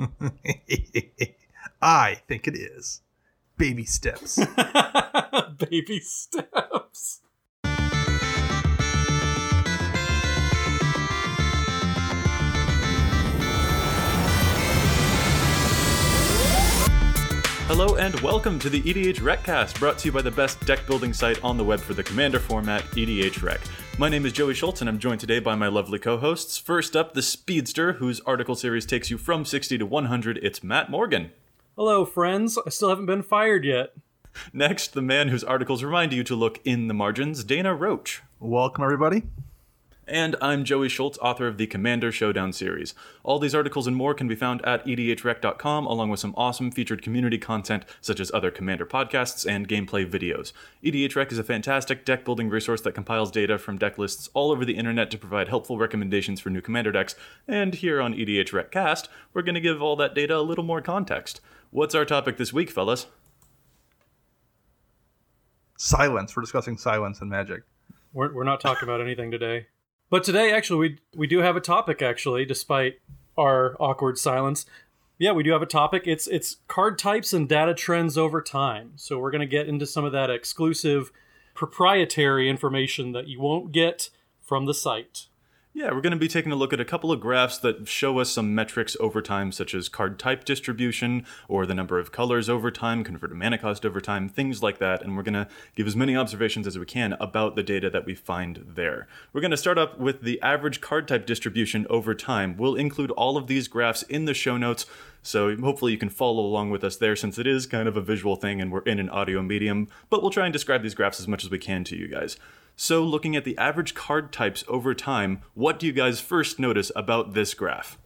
I think it is. Baby steps. Baby steps. Hello and welcome to the EDHRECast, brought to you by the best deck building site on the web for the Commander format, EDHREC. My name is Joey Schultz, and I'm joined today by my lovely co-hosts. First up, the Speedster, whose article series takes you from 60 to 100. It's Matt Morgan. Hello, friends. I still haven't been fired yet. Next, the man whose articles remind you to look in the margins, Dana Roach. Welcome, everybody. And I'm Joey Schultz, author of the Commander Showdown series. All these articles and more can be found at edhrec.com, along with some awesome featured community content, such as other Commander podcasts and gameplay videos. EDHREC is a fantastic deck building resource that compiles data from deck lists all over the internet to provide helpful recommendations for new Commander decks. And here on EDHREC Cast, we're going to give all that data a little more context. What's our topic this week, fellas? Silence. We're discussing silence and magic. We're, we're not talking about anything today. But today, actually, we we do have a topic. Actually, despite our awkward silence, yeah, we do have a topic. It's it's card types and data trends over time. So we're going to get into some of that exclusive, proprietary information that you won't get from the site. Yeah, we're going to be taking a look at a couple of graphs that show us some metrics over time, such as card type distribution, or the number of colors over time, converted mana cost over time, things like that. And we're going to give as many observations as we can about the data that we find there. We're going to start up with the average card type distribution over time. We'll include all of these graphs in the show notes, so hopefully you can follow along with us there since it is kind of a visual thing and we're in an audio medium. But we'll try and describe these graphs as much as we can to you guys. So, looking at the average card types over time, what do you guys first notice about this graph?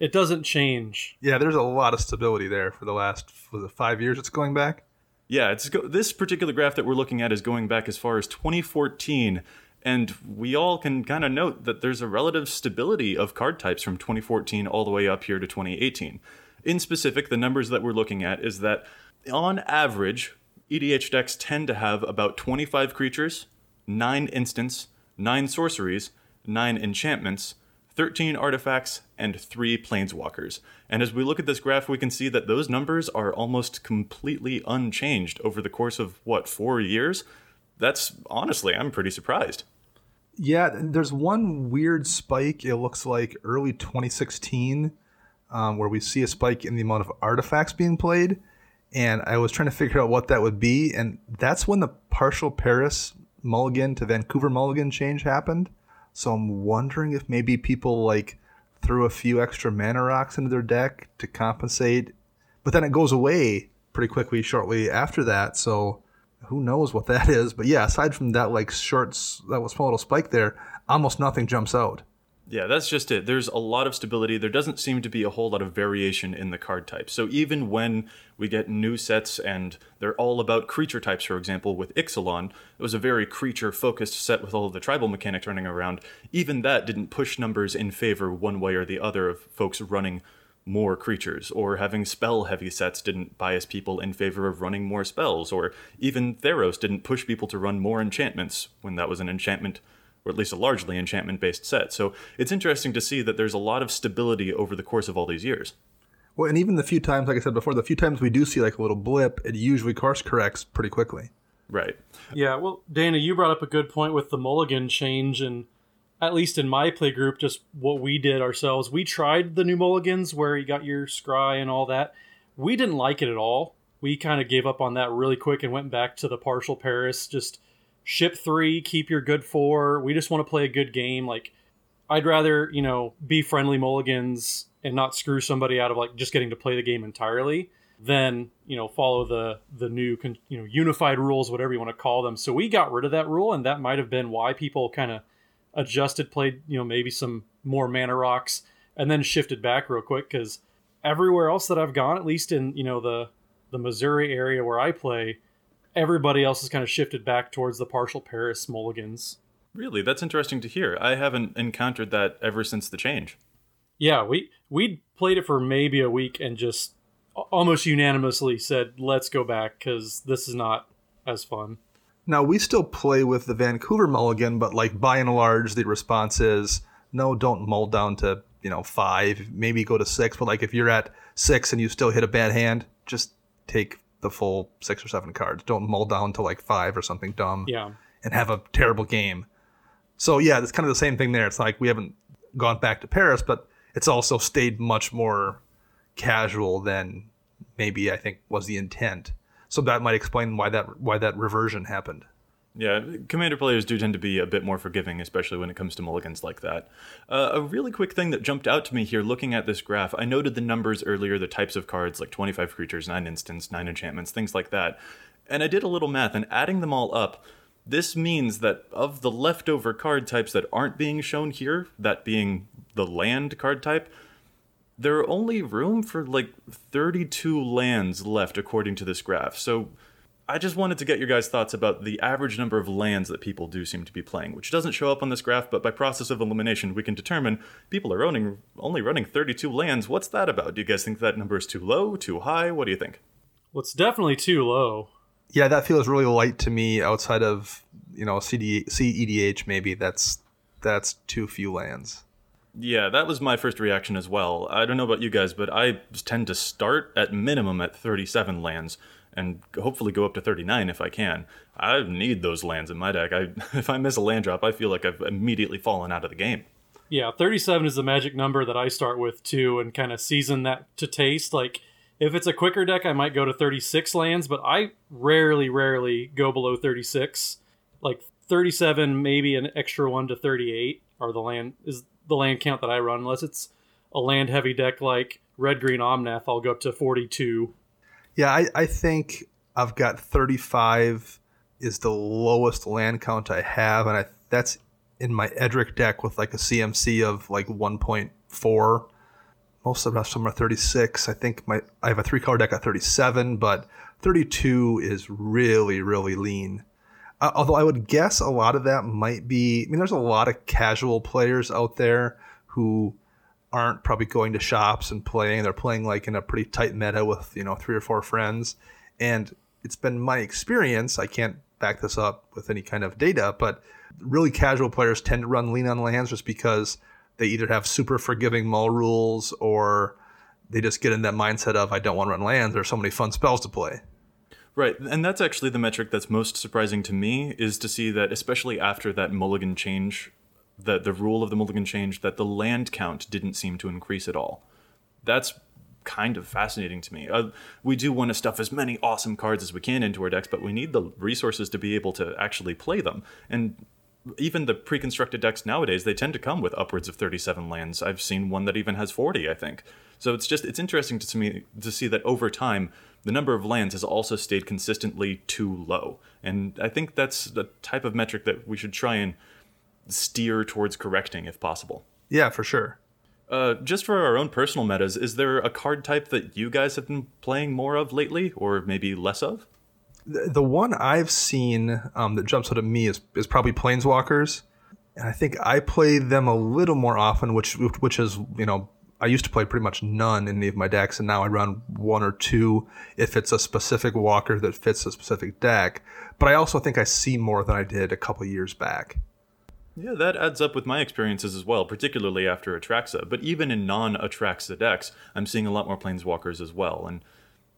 It doesn't change. Yeah, there's a lot of stability there for the last was it five years. It's going back. Yeah, it's go- this particular graph that we're looking at is going back as far as 2014, and we all can kind of note that there's a relative stability of card types from 2014 all the way up here to 2018. In specific, the numbers that we're looking at is that on average, EDH decks tend to have about 25 creatures, 9 instants, 9 sorceries, 9 enchantments, 13 artifacts, and 3 planeswalkers. And as we look at this graph, we can see that those numbers are almost completely unchanged over the course of, what, four years? That's honestly, I'm pretty surprised. Yeah, there's one weird spike. It looks like early 2016, um, where we see a spike in the amount of artifacts being played. And I was trying to figure out what that would be. And that's when the partial Paris Mulligan to Vancouver Mulligan change happened. So I'm wondering if maybe people like threw a few extra mana rocks into their deck to compensate. But then it goes away pretty quickly shortly after that. So who knows what that is? But yeah, aside from that like short, that was small little spike there, almost nothing jumps out. Yeah, that's just it. There's a lot of stability. There doesn't seem to be a whole lot of variation in the card type. So even when we get new sets and they're all about creature types, for example, with Ixalan, it was a very creature focused set with all of the tribal mechanics running around. Even that didn't push numbers in favor one way or the other of folks running more creatures, or having spell heavy sets didn't bias people in favor of running more spells, or even Theros didn't push people to run more enchantments when that was an enchantment or at least a largely enchantment based set. So it's interesting to see that there's a lot of stability over the course of all these years. Well, and even the few times, like I said before, the few times we do see like a little blip, it usually course corrects pretty quickly. Right. Yeah, well, Dana, you brought up a good point with the mulligan change, and at least in my play group, just what we did ourselves. We tried the new mulligans where you got your scry and all that. We didn't like it at all. We kind of gave up on that really quick and went back to the partial Paris, just ship three, keep your good four. We just want to play a good game. Like, I'd rather, you know, be friendly mulligans and not screw somebody out of like just getting to play the game entirely than, you know, follow the the new, con- you know, unified rules, whatever you want to call them. So we got rid of that rule, and that might have been why people kind of adjusted, played, you know, maybe some more mana rocks, and then shifted back real quick because everywhere else that I've gone, at least in you know the the Missouri area where I play, everybody else has kind of shifted back towards the partial Paris mulligans. Really, that's interesting to hear. I haven't encountered that ever since the change. Yeah, we we played it for maybe a week and just almost unanimously said, "Let's go back because this is not as fun." Now we still play with the Vancouver mulligan, but like by and large, the response is no. Don't mull down to you know five, maybe go to six. But like if you're at six and you still hit a bad hand, just take the full six or seven cards. Don't mull down to like five or something dumb. Yeah. And have a terrible game. So yeah, it's kind of the same thing there. It's like we haven't gone back to Paris, but it's also stayed much more casual than maybe I think was the intent. So that might explain why that why that reversion happened. Yeah, commander players do tend to be a bit more forgiving, especially when it comes to mulligans like that. Uh, a really quick thing that jumped out to me here looking at this graph, I noted the numbers earlier, the types of cards like 25 creatures, 9 instants, 9 enchantments, things like that. And I did a little math, and adding them all up, this means that of the leftover card types that aren't being shown here, that being the land card type, there are only room for like 32 lands left according to this graph. So I just wanted to get your guys' thoughts about the average number of lands that people do seem to be playing, which doesn't show up on this graph, but by process of elimination, we can determine people are owning, only running 32 lands. What's that about? Do you guys think that number is too low, too high? What do you think? Well, it's definitely too low. Yeah, that feels really light to me. Outside of you know CD, CEDH, maybe that's that's too few lands. Yeah, that was my first reaction as well. I don't know about you guys, but I tend to start at minimum at 37 lands and hopefully go up to 39 if I can. I need those lands in my deck. I, if I miss a land drop, I feel like I've immediately fallen out of the game. Yeah, 37 is the magic number that I start with too and kind of season that to taste. Like, if it's a quicker deck, I might go to 36 lands, but I rarely, rarely go below 36. Like 37, maybe an extra one to 38 are the land is the land count that I run. Unless it's a land heavy deck like Red Green Omnath, I'll go up to 42 yeah, I, I think I've got 35 is the lowest land count I have, and I that's in my Edric deck with like a CMC of like 1.4. Most of them are 36. I think my I have a three color deck at 37, but 32 is really really lean. Uh, although I would guess a lot of that might be. I mean, there's a lot of casual players out there who aren't probably going to shops and playing. They're playing like in a pretty tight meta with you know three or four friends, and it's been my experience. I can't back this up with any kind of data, but really casual players tend to run lean on lands just because they either have super forgiving mull rules or they just get in that mindset of I don't want to run lands. There's so many fun spells to play. Right, and that's actually the metric that's most surprising to me is to see that, especially after that mulligan change the the rule of the mulligan change that the land count didn't seem to increase at all. That's kind of fascinating to me. Uh, we do want to stuff as many awesome cards as we can into our decks, but we need the resources to be able to actually play them. And even the pre-constructed decks nowadays, they tend to come with upwards of 37 lands. I've seen one that even has 40, I think. So it's just it's interesting to me to see that over time the number of lands has also stayed consistently too low. And I think that's the type of metric that we should try and steer towards correcting if possible. Yeah, for sure. Uh, just for our own personal metas, is there a card type that you guys have been playing more of lately, or maybe less of? The, the one I've seen um, that jumps out at me is, is probably Planeswalkers, and I think I play them a little more often, which which is you know I used to play pretty much none in any of my decks, and now I run one or two if it's a specific walker that fits a specific deck. But I also think I see more than I did a couple years back. Yeah, that adds up with my experiences as well, particularly after Atraxa. But even in non Atraxa decks, I'm seeing a lot more Planeswalkers as well. And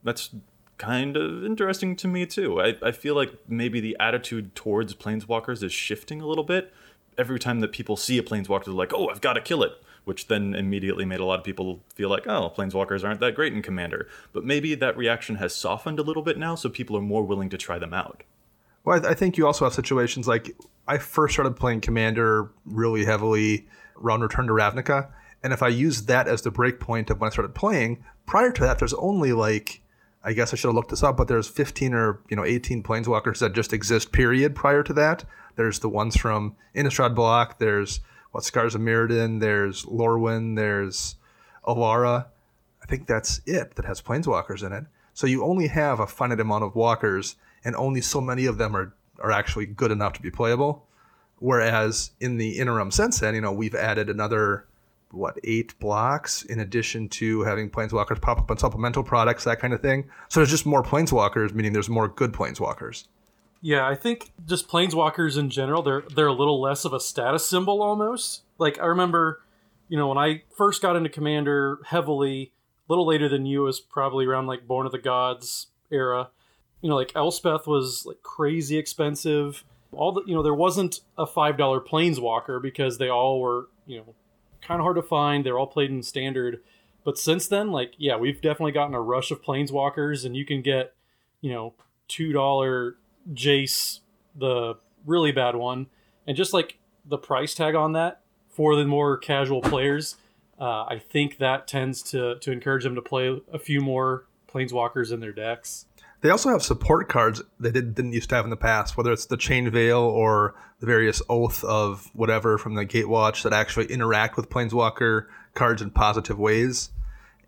that's kind of interesting to me too. I, I feel like maybe the attitude towards Planeswalkers is shifting a little bit. Every time that people see a Planeswalker, they're like, oh, I've got to kill it. Which then immediately made a lot of people feel like, oh, Planeswalkers aren't that great in Commander. But maybe that reaction has softened a little bit now, so people are more willing to try them out. Well, I, think you also have situations like I first started playing Commander really heavily around Return to Ravnica, and if I use that as the breakpoint of when I started playing, prior to that, there's only like I guess I should have looked this up, but there's 15 or you know 18 planeswalkers that just exist. Period. Prior to that, there's the ones from Innistrad Block. There's what Scars of Mirrodin. There's Lorwyn. There's Alara. I think that's it that has planeswalkers in it. So you only have a finite amount of walkers, and only so many of them are, are actually good enough to be playable. Whereas in the interim since then, you know, we've added another what eight blocks in addition to having planeswalkers pop up on supplemental products, that kind of thing. So there's just more planeswalkers, meaning there's more good planeswalkers. Yeah, I think just planeswalkers in general, they're they're a little less of a status symbol almost. Like I remember, you know, when I first got into Commander heavily, a little later than you was probably around like Born of the Gods era. You know, like Elspeth was like crazy expensive. All the you know, there wasn't a five dollar planeswalker because they all were, you know, kind of hard to find. They're all played in standard. But since then, like, yeah, we've definitely gotten a rush of planeswalkers, and you can get, you know, two dollar Jace, the really bad one, and just like the price tag on that for the more casual players, uh, I think that tends to to encourage them to play a few more planeswalkers in their decks. They also have support cards they did, didn't used to have in the past, whether it's the Chain Veil or the various Oath of whatever from the Gatewatch that actually interact with Planeswalker cards in positive ways.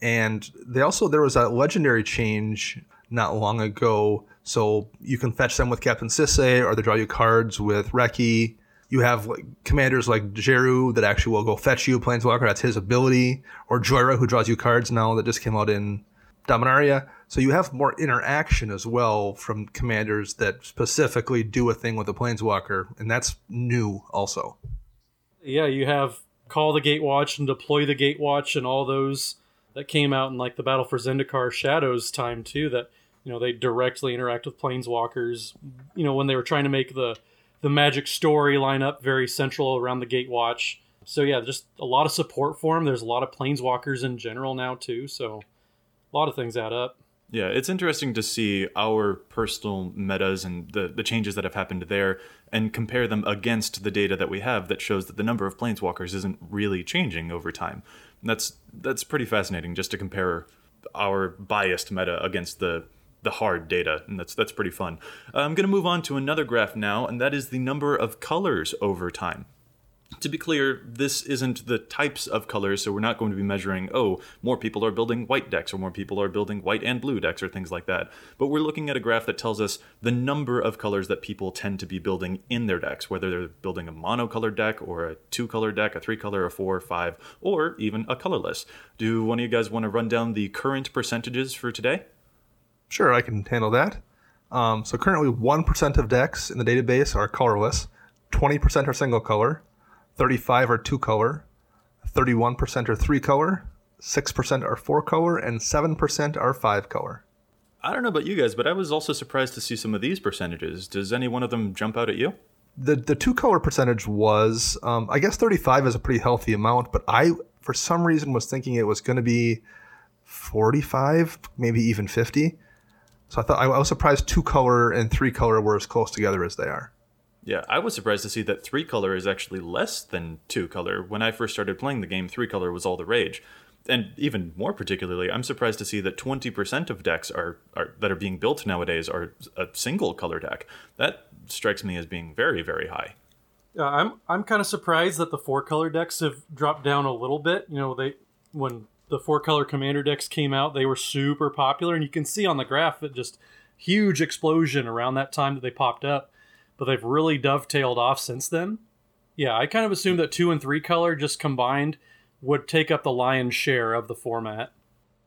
And they also, there was a legendary change not long ago. So you can fetch them with Captain Sisay or they draw you cards with Reki. You have like, commanders like Djeru that actually will go fetch you Planeswalker. That's his ability. Or Jhoira who draws you cards now that just came out in Dominaria. So you have more interaction as well from commanders that specifically do a thing with a planeswalker, and that's new also. Yeah, you have call the Gatewatch and deploy the Gatewatch and all those that came out in like the Battle for Zendikar Shadows time too. That you know they directly interact with planeswalkers. You know when they were trying to make the the Magic story line up very central around the Gatewatch. So yeah, just a lot of support for them. There's a lot of planeswalkers in general now too. So a lot of things add up. Yeah, it's interesting to see our personal metas and the, the changes that have happened there and compare them against the data that we have that shows that the number of planeswalkers isn't really changing over time. And that's that's pretty fascinating just to compare our biased meta against the the hard data, and that's that's pretty fun. I'm going to move on to another graph now, and that is the number of colors over time to be clear, this isn't the types of colors, so we're not going to be measuring, oh, more people are building white decks, or more people are building white and blue decks, or things like that. But we're looking at a graph that tells us the number of colors that people tend to be building in their decks, whether they're building a monocolored deck, or a two color deck, a three color, a four, five, or even a colorless. Do one of you guys want to run down the current percentages for today? Sure, I can handle that. Um, so currently, 1% of decks in the database are colorless, 20% are single color. 35 are two color, 31% are three color, 6% are four color, and 7% are five color. I don't know about you guys, but I was also surprised to see some of these percentages. Does any one of them jump out at you? The the two color percentage was, um, I guess, 35 is a pretty healthy amount, but I, for some reason, was thinking it was going to be 45, maybe even 50. So I thought I was surprised two color and three color were as close together as they are. Yeah, I was surprised to see that three color is actually less than two color. When I first started playing the game, three color was all the rage. And even more particularly, I'm surprised to see that 20% of decks are, are that are being built nowadays are a single color deck. That strikes me as being very, very high. Yeah, I'm I'm kind of surprised that the four color decks have dropped down a little bit. You know, they when the four color commander decks came out, they were super popular, and you can see on the graph that just huge explosion around that time that they popped up but they've really dovetailed off since then. Yeah, I kind of assumed that two and three color just combined would take up the lion's share of the format.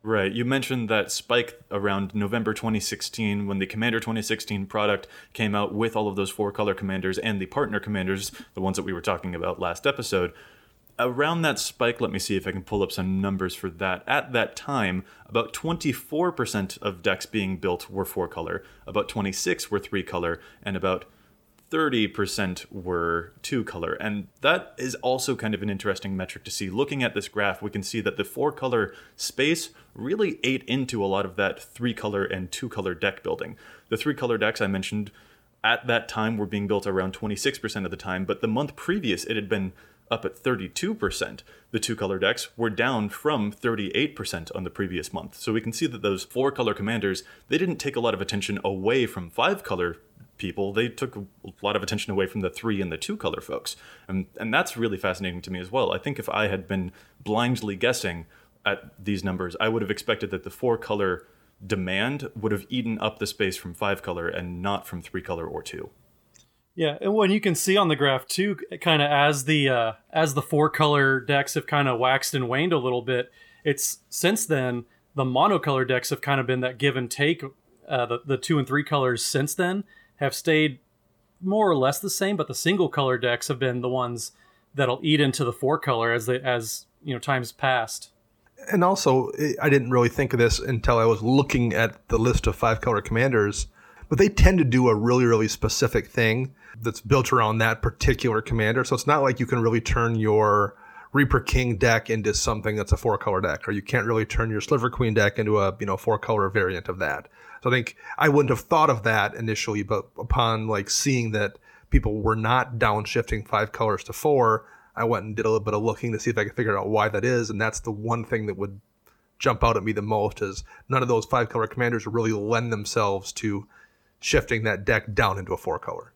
Right. You mentioned that spike around November 2016 when the Commander 2016 product came out with all of those four color commanders and the partner commanders, the ones that we were talking about last episode. Around that spike, let me see if I can pull up some numbers for that. At that time, about 24% of decks being built were four color, about 26 were three color, and about 30% were two color. And that is also kind of an interesting metric to see. Looking at this graph, we can see that the four color space really ate into a lot of that three color and two color deck building. The three color decks I mentioned at that time were being built around 26% of the time, but the month previous it had been up at 32%. The two color decks were down from 38% on the previous month. So we can see that those four color commanders, they didn't take a lot of attention away from five color people, they took a lot of attention away from the three and the two color folks. And, and that's really fascinating to me as well. I think if I had been blindly guessing at these numbers, I would have expected that the four color demand would have eaten up the space from five color and not from three color or two. Yeah, and when you can see on the graph too, kind of as the uh, as the four color decks have kind of waxed and waned a little bit, it's since then the monocolor decks have kind of been that give and take. Uh, the the two and three colors since then have stayed more or less the same, but the single color decks have been the ones that'll eat into the four color as they as you know times passed. And also, eh, I didn't really think of this until I was looking at the list of five color commanders, but they tend to do a really, really specific thing that's built around that particular commander. So it's not like you can really turn your Reaper King deck into something that's a four color deck, or you can't really turn your Sliver Queen deck into a you know four color variant of that. So I think I wouldn't have thought of that initially, but upon like seeing that people were not downshifting five colors to four, I went and did a little bit of looking to see if I could figure out why that is, and that's the one thing that would jump out at me the most is none of those five color commanders really lend themselves to shifting that deck down into a four color.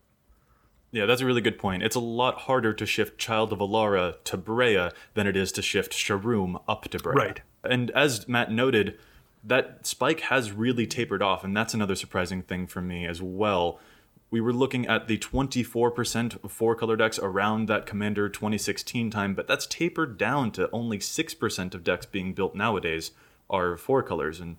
Yeah, that's a really good point. It's a lot harder to shift Child of Alara to Breya than it is to shift Sharuum up to Breya. Right. And as Matt noted, that spike has really tapered off, and that's another surprising thing for me as well we were looking at the 24% of four color decks around that Commander 2016 time, but that's tapered down to only 6% of decks being built nowadays are four colors. And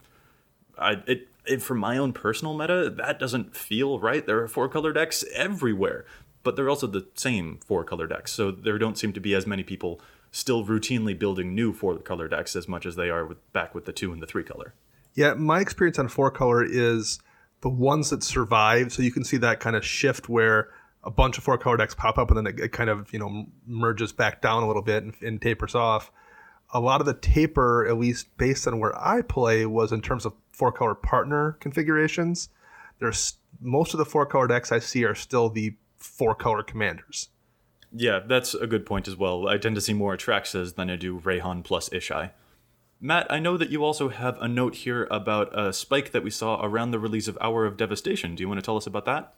I, it, it, for my own personal meta, that doesn't feel right. There are four color decks everywhere, but they're also the same four color decks. So there don't seem to be as many people still routinely building new four color decks as much as they are with, back with the two and the three color. Yeah, my experience on four color is the ones that survive. So you can see that kind of shift where a bunch of four color decks pop up and then it, it kind of you know merges back down a little bit and, and, tapers off. A lot of the taper, at least based on where I play, was in terms of four color partner configurations. There's most of the four color decks I see are still the four color commanders. Yeah, that's a good point as well. I tend to see more Atraxas than I do Reyhan plus Ishai. Matt, I know that you also have a note here about a spike that we saw around the release of Hour of Devastation. Do you want to tell us about that?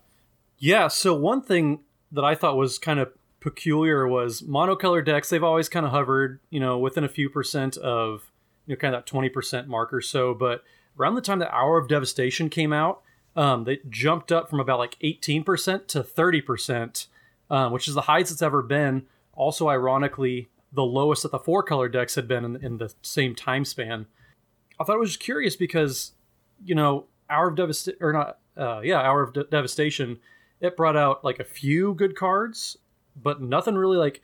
Yeah, so one thing that I thought was kind of peculiar was monocolor decks, they've always kind of hovered, you know, within a few percent of, you know, kind of that 20% mark or so. But around the time that Hour of Devastation came out, um, they jumped up from about like 18% to 30%, um, which is the highest it's ever been. Also, ironically, the lowest that the four color decks had been in, in the same time span. I thought it was just curious because, you know, Hour of Devastation, or not, uh, yeah, Hour of De- Devastation, it brought out like a few good cards, but nothing really like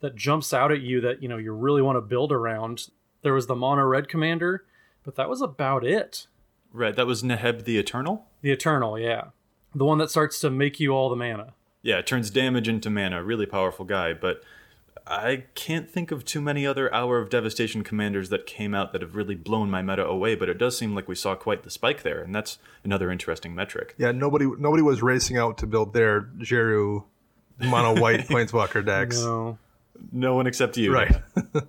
that jumps out at you that, you know, you really want to build around. There was the mono red commander, but that was about it. Right, that was Neheb the Eternal? The Eternal, yeah. The one that starts to make you all the mana. Yeah, it turns damage into mana. Really powerful guy, but I can't think of too many other Hour of Devastation commanders that came out that have really blown my meta away, but it does seem like we saw quite the spike there, and that's another interesting metric. Yeah, nobody nobody was racing out to build their Djeru mono white planeswalker decks. No. No one except you. Right.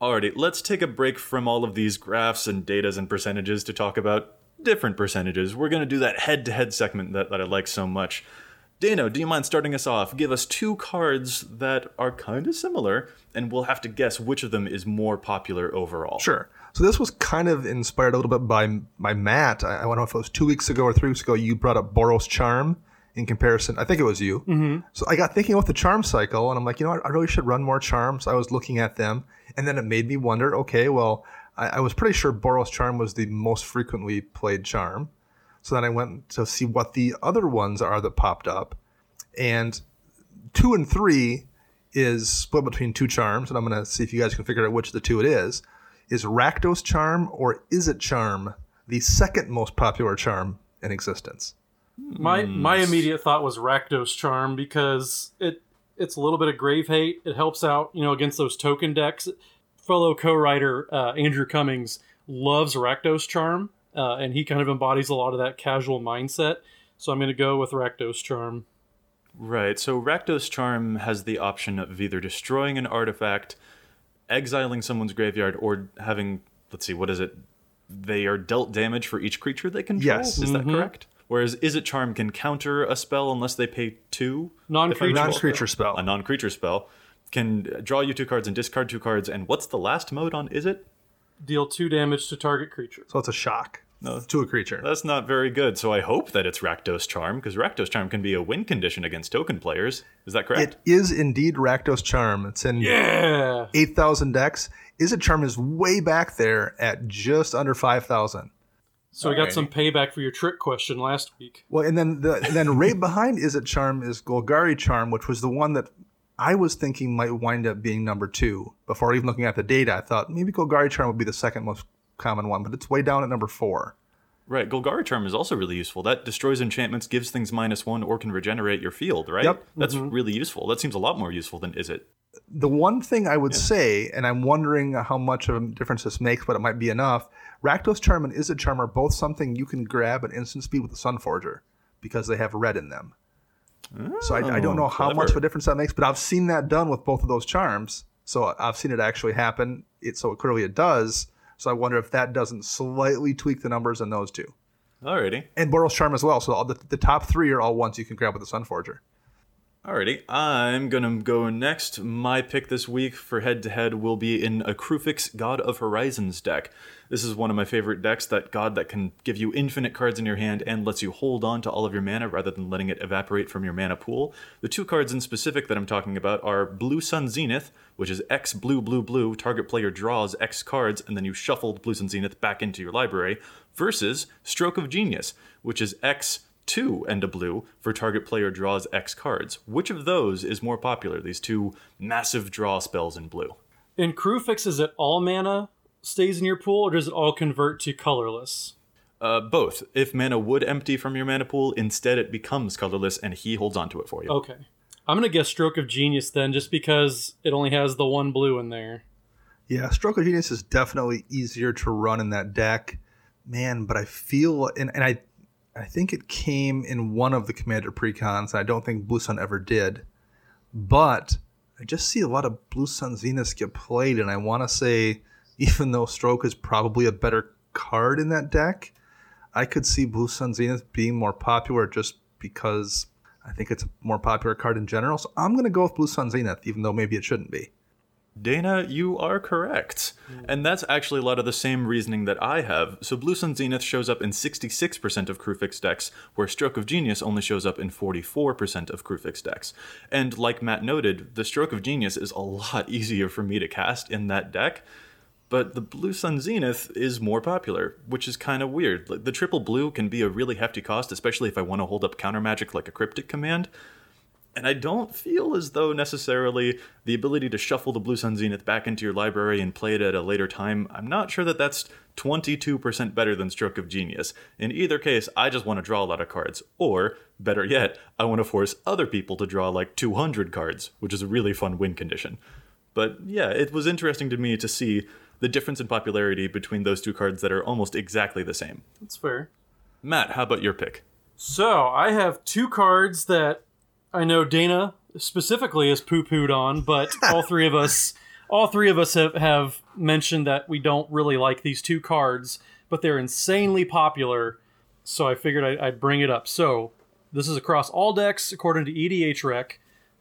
Alrighty, let's take a break from all of these graphs and datas and percentages to talk about different percentages. We're going to do that head to head segment that, that I like so much. Dano, do you mind starting us off? Give us two cards that are kind of similar, and we'll have to guess which of them is more popular overall. Sure. So this was kind of inspired a little bit by by Matt. I, I don't know if it was two weeks ago or three weeks ago. You brought up Boros Charm in comparison. I think it was you. Mm-hmm. So I got thinking about the charm cycle, and I'm like, you know, I, I really should run more charms. I was looking at them, and then it made me wonder. Okay, well, I, I was pretty sure Boros Charm was the most frequently played charm. So then I went to see what the other ones are that popped up. And two and three is split between two charms, and I'm going to see if you guys can figure out which of the two it is. Is Rakdos Charm or Izzet Charm the second most popular charm in existence? My my immediate thought was Rakdos Charm because it it's a little bit of grave hate. It helps out, you know, against those token decks. Fellow co-writer uh, Andrew Cummings loves Rakdos Charm, uh, and he kind of embodies a lot of that casual mindset. So I'm going to go with Rakdos Charm. Right. So Rakdos Charm has the option of either destroying an artifact, exiling someone's graveyard, or having let's see, what is it? They are dealt damage for each creature they control. Yes. Is Mm-hmm. that correct? Whereas Izzet Charm can counter a spell unless they pay two Non-creature Non-creature spell. a non-creature spell. can draw you two cards and discard two cards. And what's the last mode on Izzet? Deal two damage to target creature. So it's a shock No. to a creature. That's not very good. So I hope that it's Rakdos Charm because Rakdos Charm can be a win condition against token players. Is that correct? It is indeed Rakdos Charm. It's in Yeah. 8,000 decks. Izzet Charm is way back there at just under 5,000. So we got Alrighty. some payback for your trick question last week. Well, and then the and then right behind Izzet Charm is Golgari Charm, which was the one that I was thinking might wind up being number two. Before even looking at the data, I thought maybe Golgari Charm would be the second most common one, but it's way down at number four. Right, Golgari Charm is also really useful. That destroys enchantments, gives things minus one, or can regenerate your field, right? Yep. That's mm-hmm. really useful. That seems a lot more useful than Izzet? The one thing I would say, and I'm wondering how much of a difference this makes, but it might be enough. Rakdos Charm and Izzet Charm are both something you can grab at instant speed with the Sunforger because they have red in them. So I, I don't oh, know how much of a difference that makes, but I've seen that done with both of those charms. So I've seen it actually happen. It so clearly it does. So I wonder if that doesn't slightly tweak the numbers in those two. Alrighty. And Boros Charm as well. So all the, the top three are all ones you can grab with the Sunforger. Alrighty, I'm gonna go next. My pick this week for head to head will be in a Kruphix God of Horizons deck. This is one of my favorite decks, that god that can give you infinite cards in your hand and lets you hold on to all of your mana rather than letting it evaporate from your mana pool. The two cards in specific that I'm talking about are Blue Sun Zenith, which is X blue blue blue, target player draws X cards, and then you shuffle Blue Sun Zenith back into your library, versus Stroke of Genius, which is X two and a blue for target player draws X cards. Which of those is more popular? These two massive draw spells in blue. In Kruphix, is it all mana stays in your pool, or does it all convert to colorless? Uh, both. If mana would empty from your mana pool, instead it becomes colorless and he holds onto it for you. Okay. I'm gonna guess Stroke of Genius then, just because it only has the one blue in there. Yeah, Stroke of Genius is definitely easier to run in that deck. Man, but I feel and, and I I think it came in one of the Commander precons. I don't think Blue Sun ever did. But I just see a lot of Blue Sun Zeniths get played, and I want to say, even though Stroke is probably a better card in that deck, I could see Blue Sun Zenith being more popular just because I think it's a more popular card in general. So I'm going to go with Blue Sun Zenith, even though maybe it shouldn't be. Dana, you are correct. Hmm. And that's actually a lot of the same reasoning that I have. So Blue Sun Zenith shows up in 66% of Kruphix decks, where Stroke of Genius only shows up in 44% of Kruphix decks. And like Matt noted, the Stroke of Genius is a lot easier for me to cast in that deck. But the Blue Sun Zenith is more popular, which is kind of weird. The triple blue can be a really hefty cost, especially if I want to hold up counter magic like a cryptic command. And I don't feel as though necessarily the ability to shuffle the Blue Sun Zenith back into your library and play it at a later time, I'm not sure that that's 22% better than Stroke of Genius. In either case, I just want to draw a lot of cards. Or, better yet, I want to force other people to draw like 200 cards, which is a really fun win condition. But yeah, it was interesting to me to see the difference in popularity between those two cards that are almost exactly the same. That's fair. Matt, how about your pick? So I have two cards that I know Dana specifically is poo pooed on, but all three of us, all three of us have, have mentioned that we don't really like these two cards, but they're insanely popular. So I figured I, I'd bring it up. So this is across all decks according to EDHREC,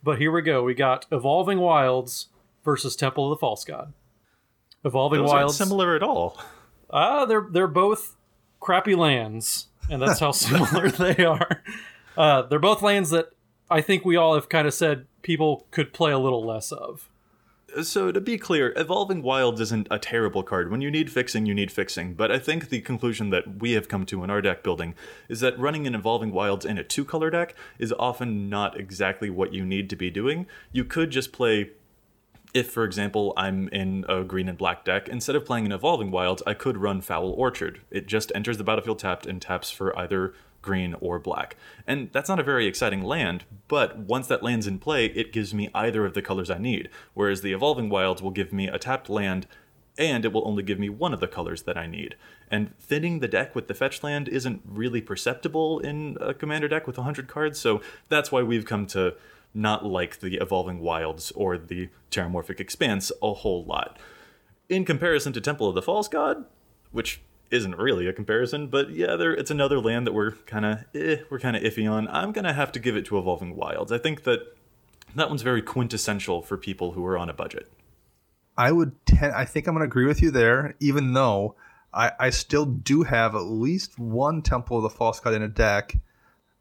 but here we go. We got Evolving Wilds versus Temple of the False God. Evolving Those aren't Wilds. similar at all. Ah, they're they're both crappy lands, and that's how similar they are. Uh, they're both lands that I think we all have kind of said people could play a little less of. So to be clear, Evolving Wilds isn't a terrible card. When you need fixing, you need fixing. But I think the conclusion that we have come to in our deck building is that running an Evolving Wilds in a two-color deck is often not exactly what you need to be doing. You could just play if, for example, I'm in a green and black deck, instead of playing an Evolving Wilds, I could run Foul Orchard. It just enters the battlefield tapped and taps for either green or black. And that's not a very exciting land, but once that land's in play, it gives me either of the colors I need. Whereas the Evolving Wilds will give me a tapped land and it will only give me one of the colors that I need. And thinning the deck with the fetch land isn't really perceptible in a commander deck with 100 cards, so that's why we've come to not like the Evolving Wilds or the Terramorphic Expanse a whole lot. In comparison to Temple of the False God, which isn't really a comparison, but yeah, there it's another land that we're kind of eh, we're kind of iffy on. I'm gonna have to give it to Evolving Wilds. I think that that one's very quintessential for people who are on a budget. I would. Ten- I think I'm to agree with you there, even though I, I still do have at least one Temple of the False God in a deck.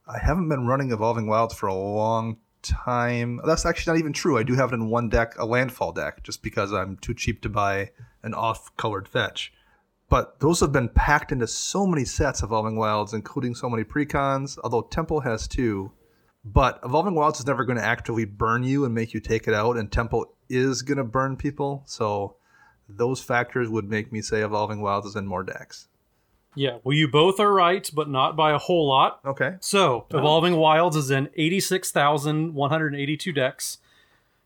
I haven't been running Evolving Wilds for a long time. That's actually not even true. I do have it in one deck, a Landfall deck, just because I'm too cheap to buy an off-colored fetch. But those have been packed into so many sets, Evolving Wilds, including so many precons. Although Temple has two, but Evolving Wilds is never going to actively burn you and make you take it out, and Temple is going to burn people. So those factors would make me say Evolving Wilds is in more decks. Yeah, well, you both are right, but not by a whole lot. Okay. So, Evolving Wilds is in 86,182 decks,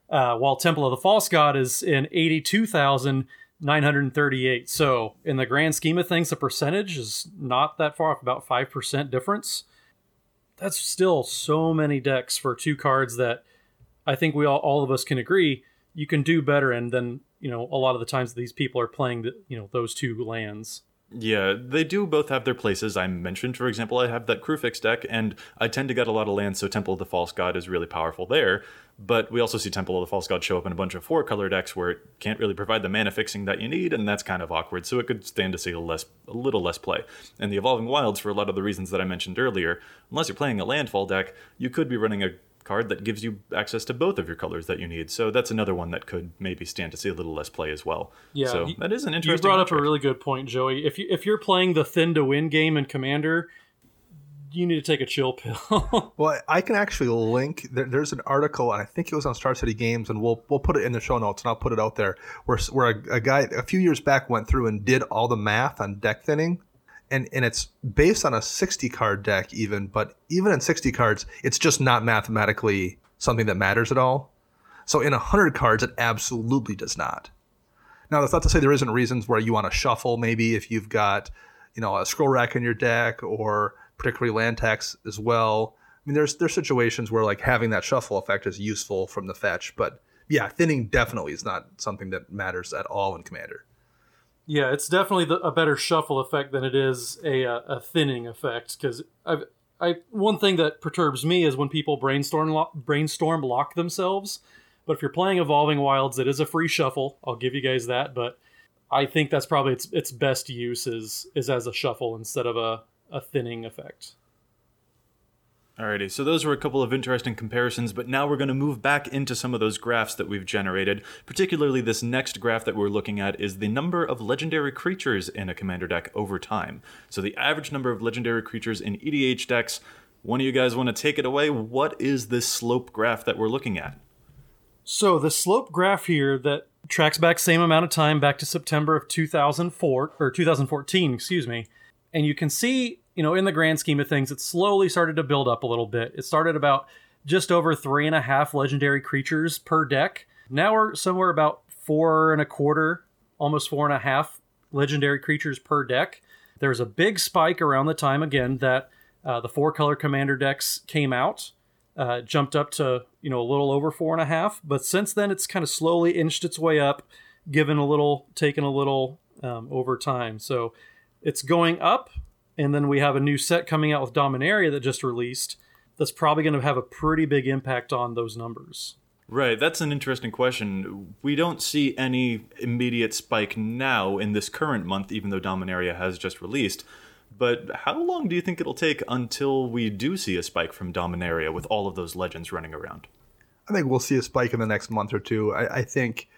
uh, while Temple of the False God is in 82,938. So, in the grand scheme of things, the percentage is not that far off, about 5% difference. That's still so many decks for two cards that I think we all, all of us can agree you can do better and then, you know, a lot of the times these people are playing, the, you know, those two lands. Yeah, they do both have their places. I mentioned, for example, I have that Kruphix deck, and I tend to get a lot of lands, so Temple of the False God is really powerful there. But we also see Temple of the False God show up in a bunch of four color decks where it can't really provide the mana fixing that you need, and that's kind of awkward. So it could stand to see a less, a little less play. And the Evolving Wilds, for a lot of the reasons that I mentioned earlier, unless you're playing a landfall deck, you could be running a card that gives you access to both of your colors that you need. So that's another one that could maybe stand to see a little less play as well. Yeah, so that is an interesting. You brought up a really good point, Joey. If you if you're playing the thin to win game in Commander, you need to take a chill pill. Well, I can actually link. There, there's an article, and I think it was on Star City Games, and we'll we'll put it in the show notes, and I'll put it out there. Where where a, a guy a few years back went through and did all the math on deck thinning, and and it's based on a 60 card deck even, but even in 60 cards, it's just not mathematically something that matters at all. So in 100 cards, it absolutely does not. Now, that's not to say there isn't reasons where you want to shuffle, maybe if you've got, you know, a scroll rack in your deck or particularly land tax as well. I mean, there's there's situations where like having that shuffle effect is useful from the fetch, but yeah, thinning definitely is not something that matters at all in Commander. yeah, it's definitely the, a better shuffle effect than it is a a thinning effect. Because I've I one thing that perturbs me is when people brainstorm lo- brainstorm lock themselves. But if you're playing Evolving Wilds, it is a free shuffle. I'll give you guys that. But I think that's probably its its best use is is as a shuffle instead of a a thinning effect. Alrighty, so those were a couple of interesting comparisons, but now we're going to move back into some of those graphs that we've generated. Particularly, this next graph that we're looking at is the number of legendary creatures in a commander deck over time. So, the average number of legendary creatures in EDH decks. One of you guys want to take it away? What is this slope graph that we're looking at? So the slope graph here that tracks back same amount of time back to September of 2004 or 2014, excuse me. And you can see, you know, in the grand scheme of things, it slowly started to build up a little bit. It started about just over three and a half legendary creatures per deck. Now we're somewhere about four and a quarter, almost four and a half legendary creatures per deck. There's a big spike around the time again that uh, the four color commander decks came out uh, jumped up to you know a little over four and a half but since then it's kind of slowly inched its way up given a little taken a little um, over time so it's going up and then we have a new set coming out with dominaria that just released that's probably going to have a pretty big impact on those numbers Right, that's an interesting question. We don't see any immediate spike now in this current month, even though Dominaria has just released. But how long do you think it'll take until we do see a spike from Dominaria with all of those legends running around? I think we'll see a spike in the next month or two. I, I think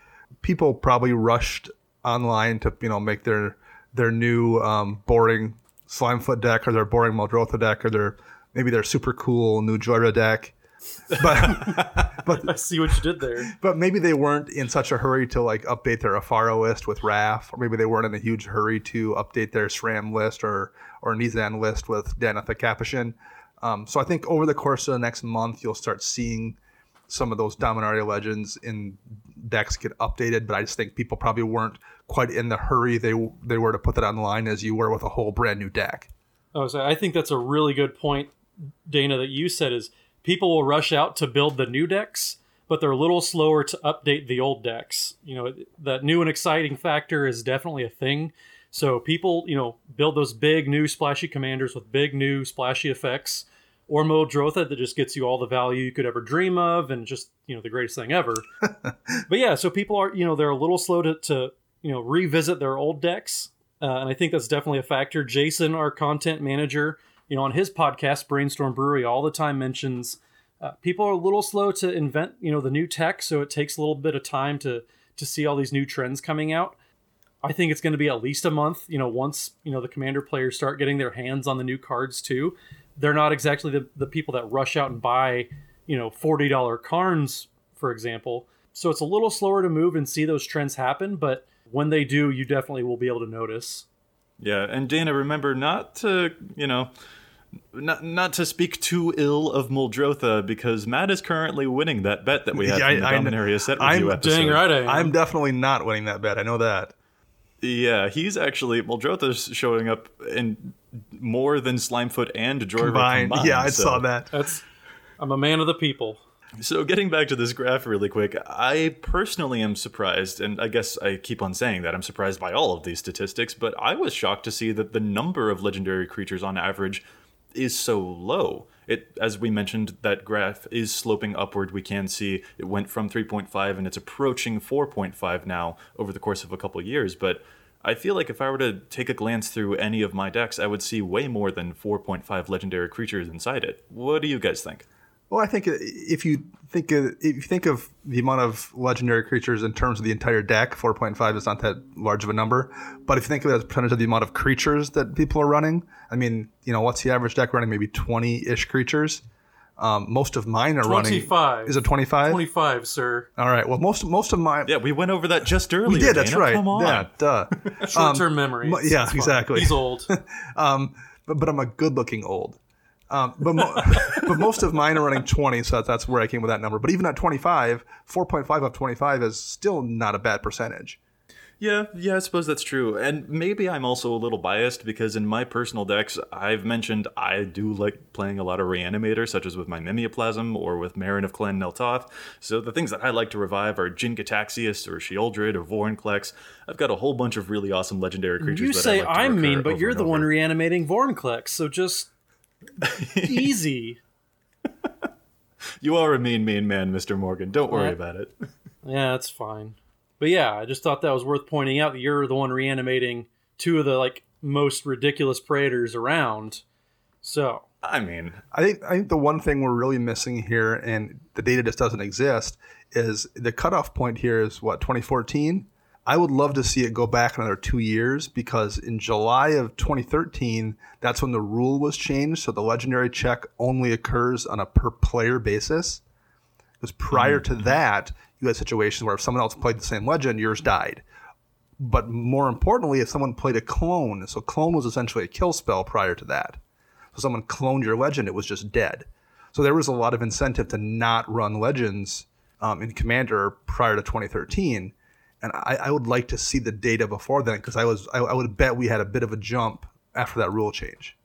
people probably rushed online to you know make their their new um, boring Slimefoot deck or their boring Muldrotha deck or their maybe their super cool new Jhoira deck. But i see what you did there but maybe they weren't in such a hurry to like update their Afaro list with Raff, or maybe they weren't in a huge hurry to update their SRAM list or or Nazahn list with Danitha Capashen. Um, so I think over the course of the next month, you'll start seeing some of those Dominaria legends in decks get updated. But I just think people probably weren't quite in the hurry they they were to put that online as you were with a whole brand new deck. Oh, so I think that's a really good point, Dana, that you said is people will rush out to build the new decks, but they're a little slower to update the old decks. You know, that new and exciting factor is definitely a thing. So people, you know, build those big new splashy commanders with big new splashy effects or Muldrotha that just gets you all the value you could ever dream of and just, you know, the greatest thing ever. but yeah, so people are, you know, they're a little slow to, to you know, revisit their old decks. Uh, and I think that's definitely a factor. Jason, our content manager, you know, on his podcast, Brainstorm Brewery, all the time mentions uh, people are a little slow to invent, you know, the new tech. So it takes a little bit of time to, to see all these new trends coming out. I think it's going to be at least a month, you know, once, you know, the commander players start getting their hands on the new cards too they're not exactly the, the people that rush out and buy, you know, $40 Karns, for example. So it's a little slower to move and see those trends happen, but when they do, you definitely will be able to notice. Yeah, and Dana, remember not to, you know, not not to speak too ill of Muldrotha because Matt is currently winning that bet that we had Yeah, from the I- I- Dominaria set I'm- episode. Dang right I am. I'm definitely not winning that bet. I know that. Yeah, he's actually Muldrotha's showing up in more than Slimefoot and Jhoira Combined. combined. Yeah, I so- saw that. That's I'm a man of the people. So, getting back to this graph really quick, I personally am surprised, and I guess I keep on saying that I'm surprised by all of these statistics, but I was shocked to see that the number of legendary creatures on average is so low. It, as we mentioned, that graph is sloping upward. We can see it went from 3.5 and it's approaching 4.5 now over the course of a couple years. But I feel like if I were to take a glance through any of my decks, I would see way more than 4.5 legendary creatures inside it. What do you guys think? Well, I think if you think of, if you think of the amount of legendary creatures in terms of the entire deck, 4.5 is not that large of a number. But if you think of it as a percentage of the amount of creatures that people are running, I mean, you know, what's the average deck running? Maybe 20-ish creatures. Um, most of mine are running. 25. Is it 25? 25, sir. All right. Well, most most of mine. Yeah, we went over that just earlier. we did. That's Dana. right. Come on. Yeah. Duh. Short term memory. mo- yeah, exactly. He's old. um, but but I'm a good-looking old. Um, but mo- but most of mine are running 20, so that's, that's where I came with that number. But even at 25, 4.5 of 25 is still not a bad percentage. Yeah, yeah, I suppose that's true. And maybe I'm also a little biased because in my personal decks, I've mentioned I do like playing a lot of Reanimator, such as with my Mimeoplasm or with Meren of Clan Nel Toth. So the things that I like to revive are Jin-Gitaxias or Sheoldred or Vorinclex. I've got a whole bunch of really awesome legendary creatures. You that I say like to I'm recur mean, but you're the one reanimating Vorinclex, so just easy. You are a mean, mean man, Mr. Morgan. Don't worry What? about it. Yeah, that's fine. But yeah, I just thought that was worth pointing out that you're the one reanimating two of the like most ridiculous praetors around. So I mean, I think I think the one thing we're really missing here, and the data just doesn't exist, is the cutoff point here is what 2014. I would love to see it go back another two years because in July of 2013, that's when the rule was changed. So the legendary check only occurs on a per player basis. Because prior to that, you had situations where if someone else played the same legend, yours died. But more importantly, if someone played a clone, so clone was essentially a kill spell prior to that. So someone cloned your legend, it was just dead. So there was a lot of incentive to not run legends um, in Commander prior to 2013. And I, I would like to see the data before then because I was I, I would bet we had a bit of a jump after that rule change.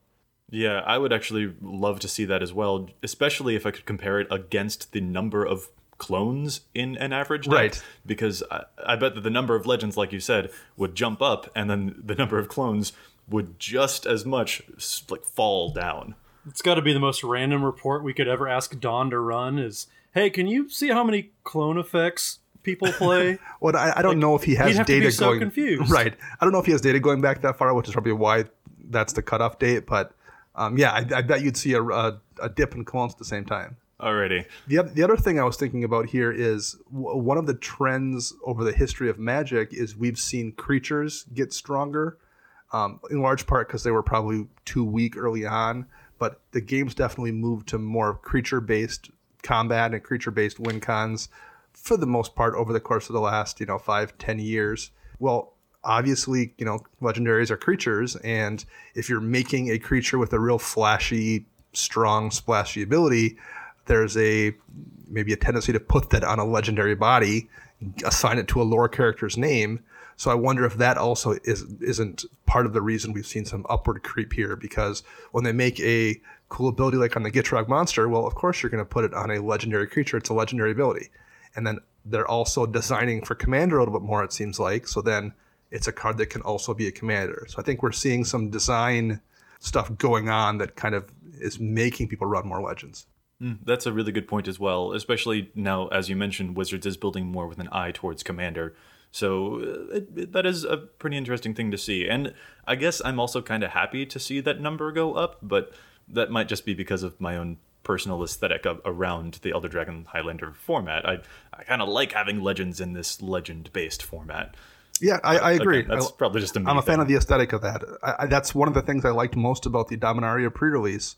Yeah, I would actually love to see that as well, especially if I could compare it against the number of clones in an average deck. Right. Because I, I bet that the number of legends, like you said, would jump up, and then the number of clones would just as much like fall down. it's got to be the most random report we could ever ask Don to run. Is hey, can you see how many clone effects people play? Well, I, I don't know if he has he'd have to data so going confused. right. I don't know if he has data going back that far, which is probably why that's the cutoff date. But um, yeah, I, I bet you'd see a, a, a dip in clones at the same time. Alrighty. The other, the other thing I was thinking about here is w- one of the trends over the history of Magic is we've seen creatures get stronger, um, in large part because they were probably too weak early on. But the game's definitely moved to more creature-based combat and creature-based win cons for the most part over the course of the last you know five ten years. Well, obviously you know legendaries are creatures, and if you're making a creature with a real flashy, strong, splashy ability, there's a maybe a tendency to put that on a legendary body, assign it to a lore character's name. So I wonder if that also is isn't part of the reason we've seen some upward creep here because when they make a cool ability like on the Gitrog monster, well, of course you're going to put it on a legendary creature. It's a legendary ability, and then they're also designing for commander a little bit more. It seems like so then it's a card that can also be a commander. So I think we're seeing some design stuff going on that kind of is making people run more legends. Mm, that's a really good point as well, especially now, as you mentioned, Wizards is building more with an eye towards Commander. So uh, it, it, that is a pretty interesting thing to see. And I guess I'm also kind of happy to see that number go up, but that might just be because of my own personal aesthetic of, around the Elder Dragon Highlander format. I, I kind of like having legends in this legend based format. Yeah, I, I agree. Again, that's I, probably just a I'm a fan of the aesthetic of that. I, that's one of the things I liked most about the Dominaria pre-release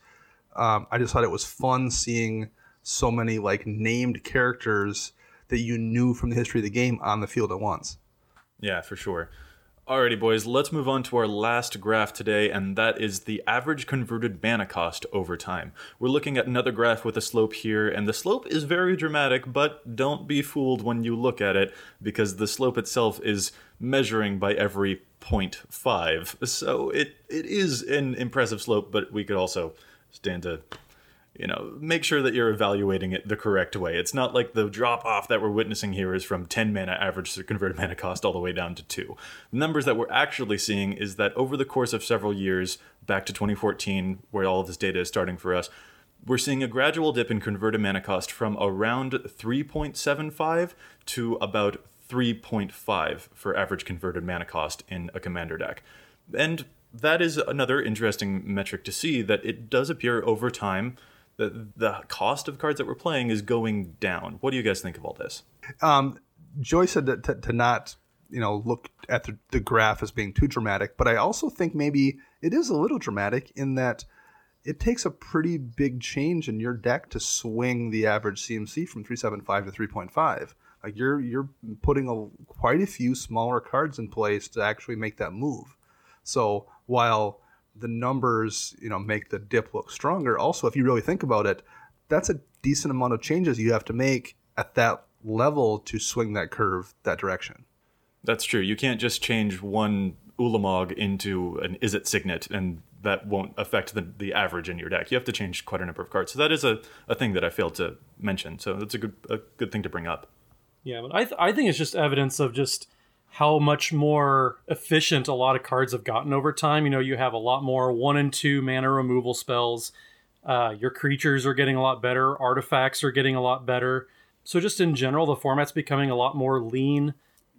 um, I just thought it was fun seeing so many like named characters that you knew from the history of the game on the field at once. Yeah, for sure. Alrighty, boys, let's move on to our last graph today, and that is the average converted mana cost over time. We're looking at another graph with a slope here, and the slope is very dramatic, but don't be fooled when you look at it, because the slope itself is measuring by every 0.5. So it, it is an impressive slope, but we could also stand to you know make sure that you're evaluating it the correct way. It's not like the drop off that we're witnessing here is from 10 mana average converted mana cost all the way down to 2 the numbers that we're actually seeing is that over the course of several years back to 2014 where all of this data is starting for us we're seeing a gradual dip in converted mana cost from around 3.75 to about 3.5 for average converted mana cost in a commander deck. And that is another interesting metric to see that it does appear over time that the cost of cards that we're playing is going down. What do you guys think of all this? Um, Joy said that to, to, not, you know, look at the, the graph as being too dramatic, but I also think maybe it is a little dramatic in that it takes a pretty big change in your deck to swing the average CMC from 3.75 to 3.5. Like you're you're putting a, quite a few smaller cards in place to actually make that move. So while the numbers, you know, make the dip look stronger, also if you really think about it, that's a decent amount of changes you have to make at that level to swing that curve that direction. That's true. You can't just change one Ulamog into an Izzet Signet and that won't affect the, the average in your deck. You have to change quite a number of cards. So that is a, a thing that I failed to mention. So that's a good a good thing to bring up. Yeah, but I, th- I think it's just evidence of just how much more efficient a lot of cards have gotten over time. You know, you have a lot more one and two mana removal spells. Uh, your creatures are getting a lot better. Artifacts are getting a lot better. So just in general, the format's becoming a lot more lean,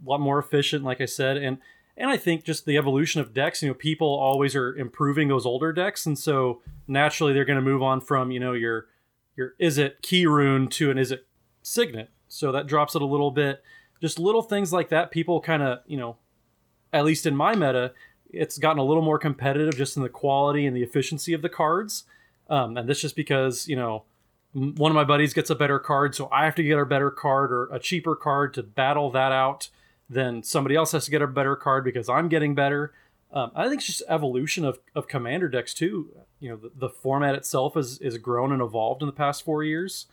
a lot more efficient, like I said, and and I think just the evolution of decks. You know, people always are improving those older decks, and so naturally they're going to move on from you know your your Izzet Keyrune to an is it signet. So that drops it a little bit just little things like that people kind of you know at least in my meta it's gotten a little more competitive just in the quality and the efficiency of the cards. Um, and this just because you know one of my buddies gets a better card so i have to get a better card or a cheaper card to battle that out then somebody else has to get a better card because i'm getting better. Um, i think it's just evolution of, of commander decks too. You know the, the format itself is, is grown and evolved in the past four years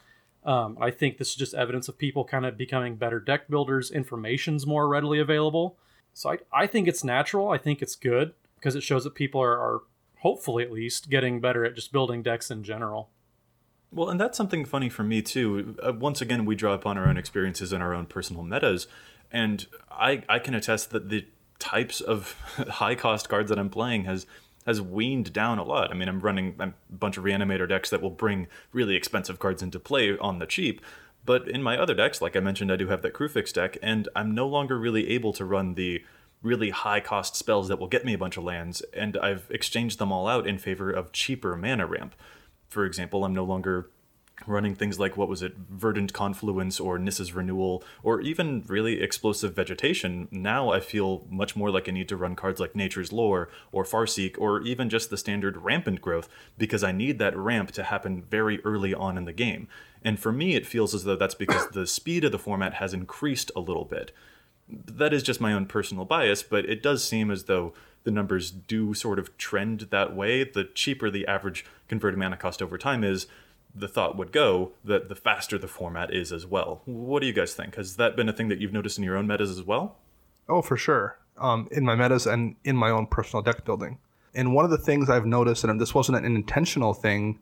um, I think this is just evidence of people kind of becoming better deck builders. Information's more readily available. So I, I think it's natural. I think it's good because it shows that people are, are hopefully at least getting better at just building decks in general. Well, and that's something funny for me too. Uh, once again, we draw upon our own experiences and our own personal metas, and I I can attest that the types of high cost cards that I'm playing has has weaned down a lot. I mean, I'm running a bunch of reanimator decks that will bring really expensive cards into play on the cheap. But in my other decks, like I mentioned, I do have that Kruphix deck, and I'm no longer really able to run the really high cost spells that will get me a bunch of lands, and I've exchanged them all out in favor of cheaper mana ramp. For example, I'm no longer running things like what was it verdant confluence or nissa's renewal or even really explosive vegetation. Now i feel much more like i need to run cards like nature's lore or farseek or even just the standard rampant growth because i need that ramp to happen very early on in the game. And for me it feels as though that's because the speed of the format has increased a little bit. That is just my own personal bias but it does seem as though the numbers do sort of trend that way. The cheaper the average converted mana cost over time is the thought would go that the faster the format is as well. What do you guys think? Has that been a thing that you've noticed in your own metas as well? Oh, for sure. Um, in my metas and in my own personal deck building. And one of the things I've noticed, and this wasn't an intentional thing,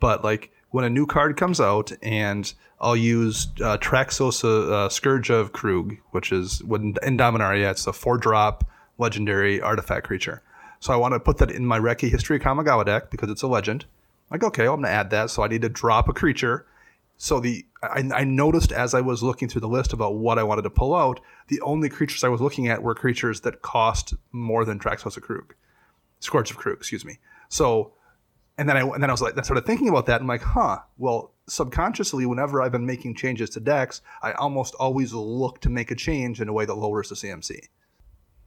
but like when a new card comes out, and I'll use uh, Traxos uh, uh, Scourge of Kroog, which is in Dominaria, it's a four drop legendary artifact creature. So I want to put that in my Reki History Kamigawa deck because it's a legend. Like, okay, well, I'm going to add that. So I need to drop a creature. So the I, I, noticed as I was looking through the list about what I wanted to pull out, the only creatures I was looking at were creatures that cost more than Traxos of Kroog, Scourge of Kroog, excuse me. So, and then I and then I was like, I started thinking about that. And I'm like, huh. Well, subconsciously, whenever I've been making changes to decks, I almost always look to make a change in a way that lowers the CMC.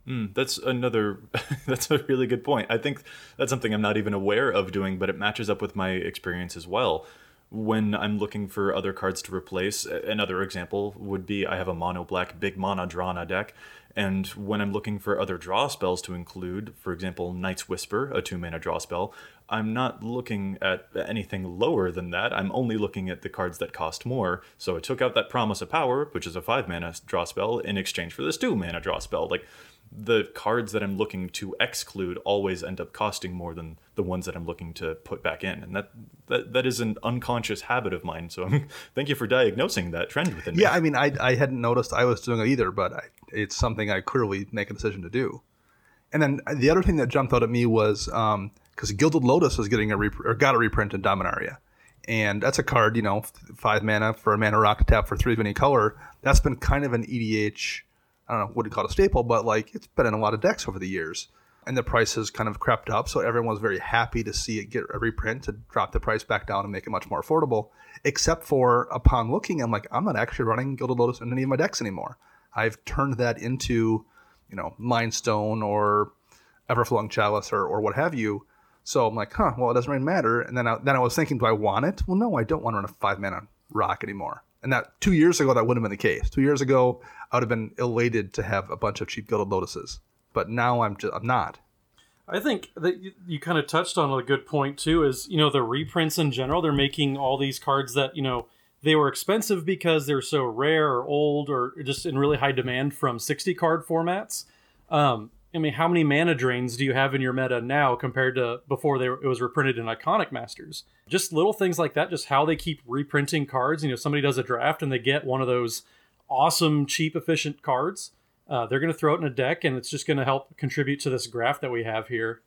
Mm, that's another. that's a really good point. I think that's something I'm not even aware of doing, but it matches up with my experience as well. When I'm looking for other cards to replace, another example would be I have a mono black big mana Drana deck, and when I'm looking for other draw spells to include, for example, Night's Whisper, a two mana draw spell, I'm not looking at anything lower than that. I'm only looking at the cards that cost more. So I took out that Promise of Power, which is a five mana draw spell, in exchange for this two mana draw spell. Like the cards that I'm looking to exclude always end up costing more than the ones that I'm looking to put back in, and that that, that is an unconscious habit of mine. So I'm, thank you for diagnosing that trend within me. Yeah, I mean, I I hadn't noticed I was doing it either, but I, it's something I clearly make a decision to do. And then the other thing that jumped out at me was because um, Gilded Lotus was getting a rep- or got a reprint in Dominaria. And that's a card, you know, five mana for a mana rock tap for three of any color. That's been kind of an EDH I don't know what you call it a staple, but like it's been in a lot of decks over the years. And the price has kind of crept up, so everyone was very happy to see it get a reprint to drop the price back down and make it much more affordable. Except for upon looking, I'm like, I'm not actually running Gilded Lotus in any of my decks anymore. I've turned that into, you know, Mind Stone or Everflowing Chalice or, or what have you. So I'm like, huh, well, it doesn't really matter. And then I, then I was thinking, do I want it? Well, no, I don't want to run a five mana rock anymore. And that two years ago, that wouldn't have been the case. Two years ago, I would have been elated to have a bunch of cheap gilded lotuses, but now I'm just I'm not. I think that you, you kind of touched on a good point too. Is you know the reprints in general, they're making all these cards that you know they were expensive because they're so rare or old or just in really high demand from 60 card formats. Um, I mean, how many mana drains do you have in your meta now compared to before they were, it was reprinted in Iconic Masters? Just little things like that, just how they keep reprinting cards. You know, somebody does a draft and they get one of those awesome, cheap, efficient cards. Uh, they're going to throw it in a deck, and it's just going to help contribute to this graph that we have here.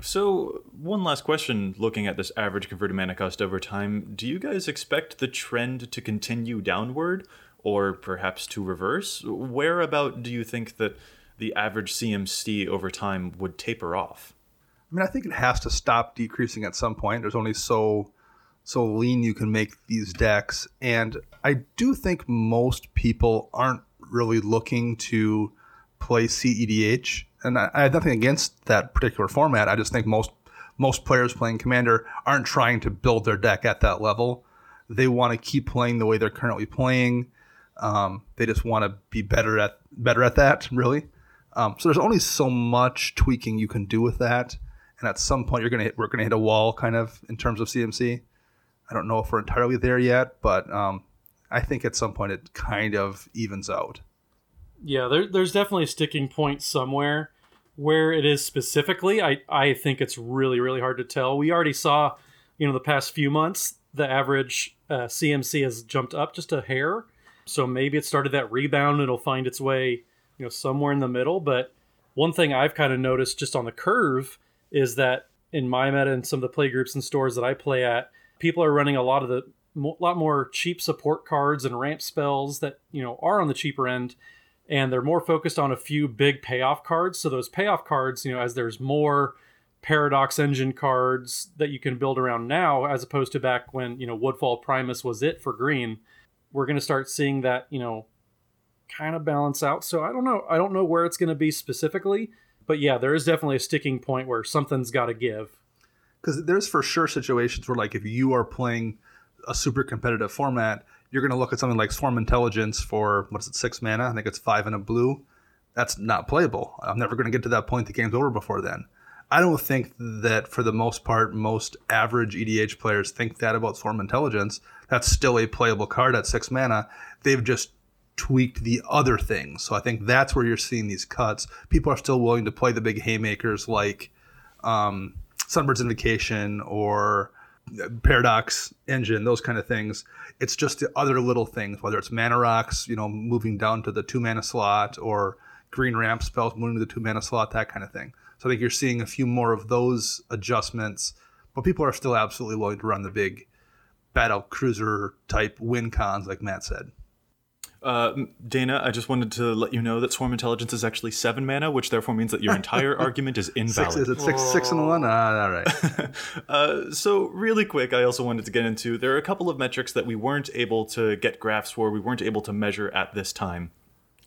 So, one last question looking at this average converted mana cost over time. Do you guys expect the trend to continue downward or perhaps to reverse? Where about do you think that the average CMC over time would taper off? I mean, I think it has to stop decreasing at some point. There's only so so lean you can make these decks, and I do think most people aren't really looking to play CEDH, and I, I have nothing against that particular format. I just think most most players playing Commander aren't trying to build their deck at that level. They want to keep playing the way they're currently playing. Um, they just want to be better at better at that, really. Um, so there's only so much tweaking you can do with that, and at some point you're gonna hit, we're gonna hit a wall, kind of in terms of CMC. I don't know if we're entirely there yet, but um, I think at some point it kind of evens out. Yeah, there, there's definitely a sticking point somewhere. Where it is specifically, I, I think it's really, really hard to tell. We already saw, you know, the past few months, the average uh, CMC has jumped up just a hair. So maybe it started that rebound it'll find its way you know somewhere in the middle. But one thing I've kind of noticed just on the curve is that in my meta and some of the play groups and stores that I play at, people are running a lot of the lot more cheap support cards and ramp spells that you know are on the cheaper end and they're more focused on a few big payoff cards so those payoff cards you know as there's more paradox engine cards that you can build around now as opposed to back when you know woodfall primus was it for green we're going to start seeing that you know kind of balance out. So I don't know. I don't know where it's going to be specifically, but yeah, there is definitely a sticking point where something's got to give. Because there's for sure situations where, like, if you are playing a super competitive format, you're going to look at something like Swarm Intelligence for what is it, six mana? I think it's five and a blue. That's not playable. I'm never going to get to that point. The game's over before then. I don't think that for the most part, most average EDH players think that about Swarm Intelligence. That's still a playable card at six mana. They've just tweaked the other things. So I think that's where you're seeing these cuts. People are still willing to play the big haymakers like um, Sunbird's Invocation or uh, Paradox Engine, those kind of things. It's just the other little things, whether it's mana rocks, you know, moving down to the two mana slot or green ramp spells moving to the two mana slot, that kind of thing. So I think you're seeing a few more of those adjustments, but people are still absolutely willing to run the big battle cruiser type win cons, like Matt said. Uh, Dana, I just wanted to let you know that Swarm Intelligence is actually seven mana, which therefore means that your entire argument is invalid. Six, is it six, six and one? Uh, all right. uh, so, really quick, I also wanted to get into there are a couple of metrics that we weren't able to get graphs for, we weren't able to measure at this time.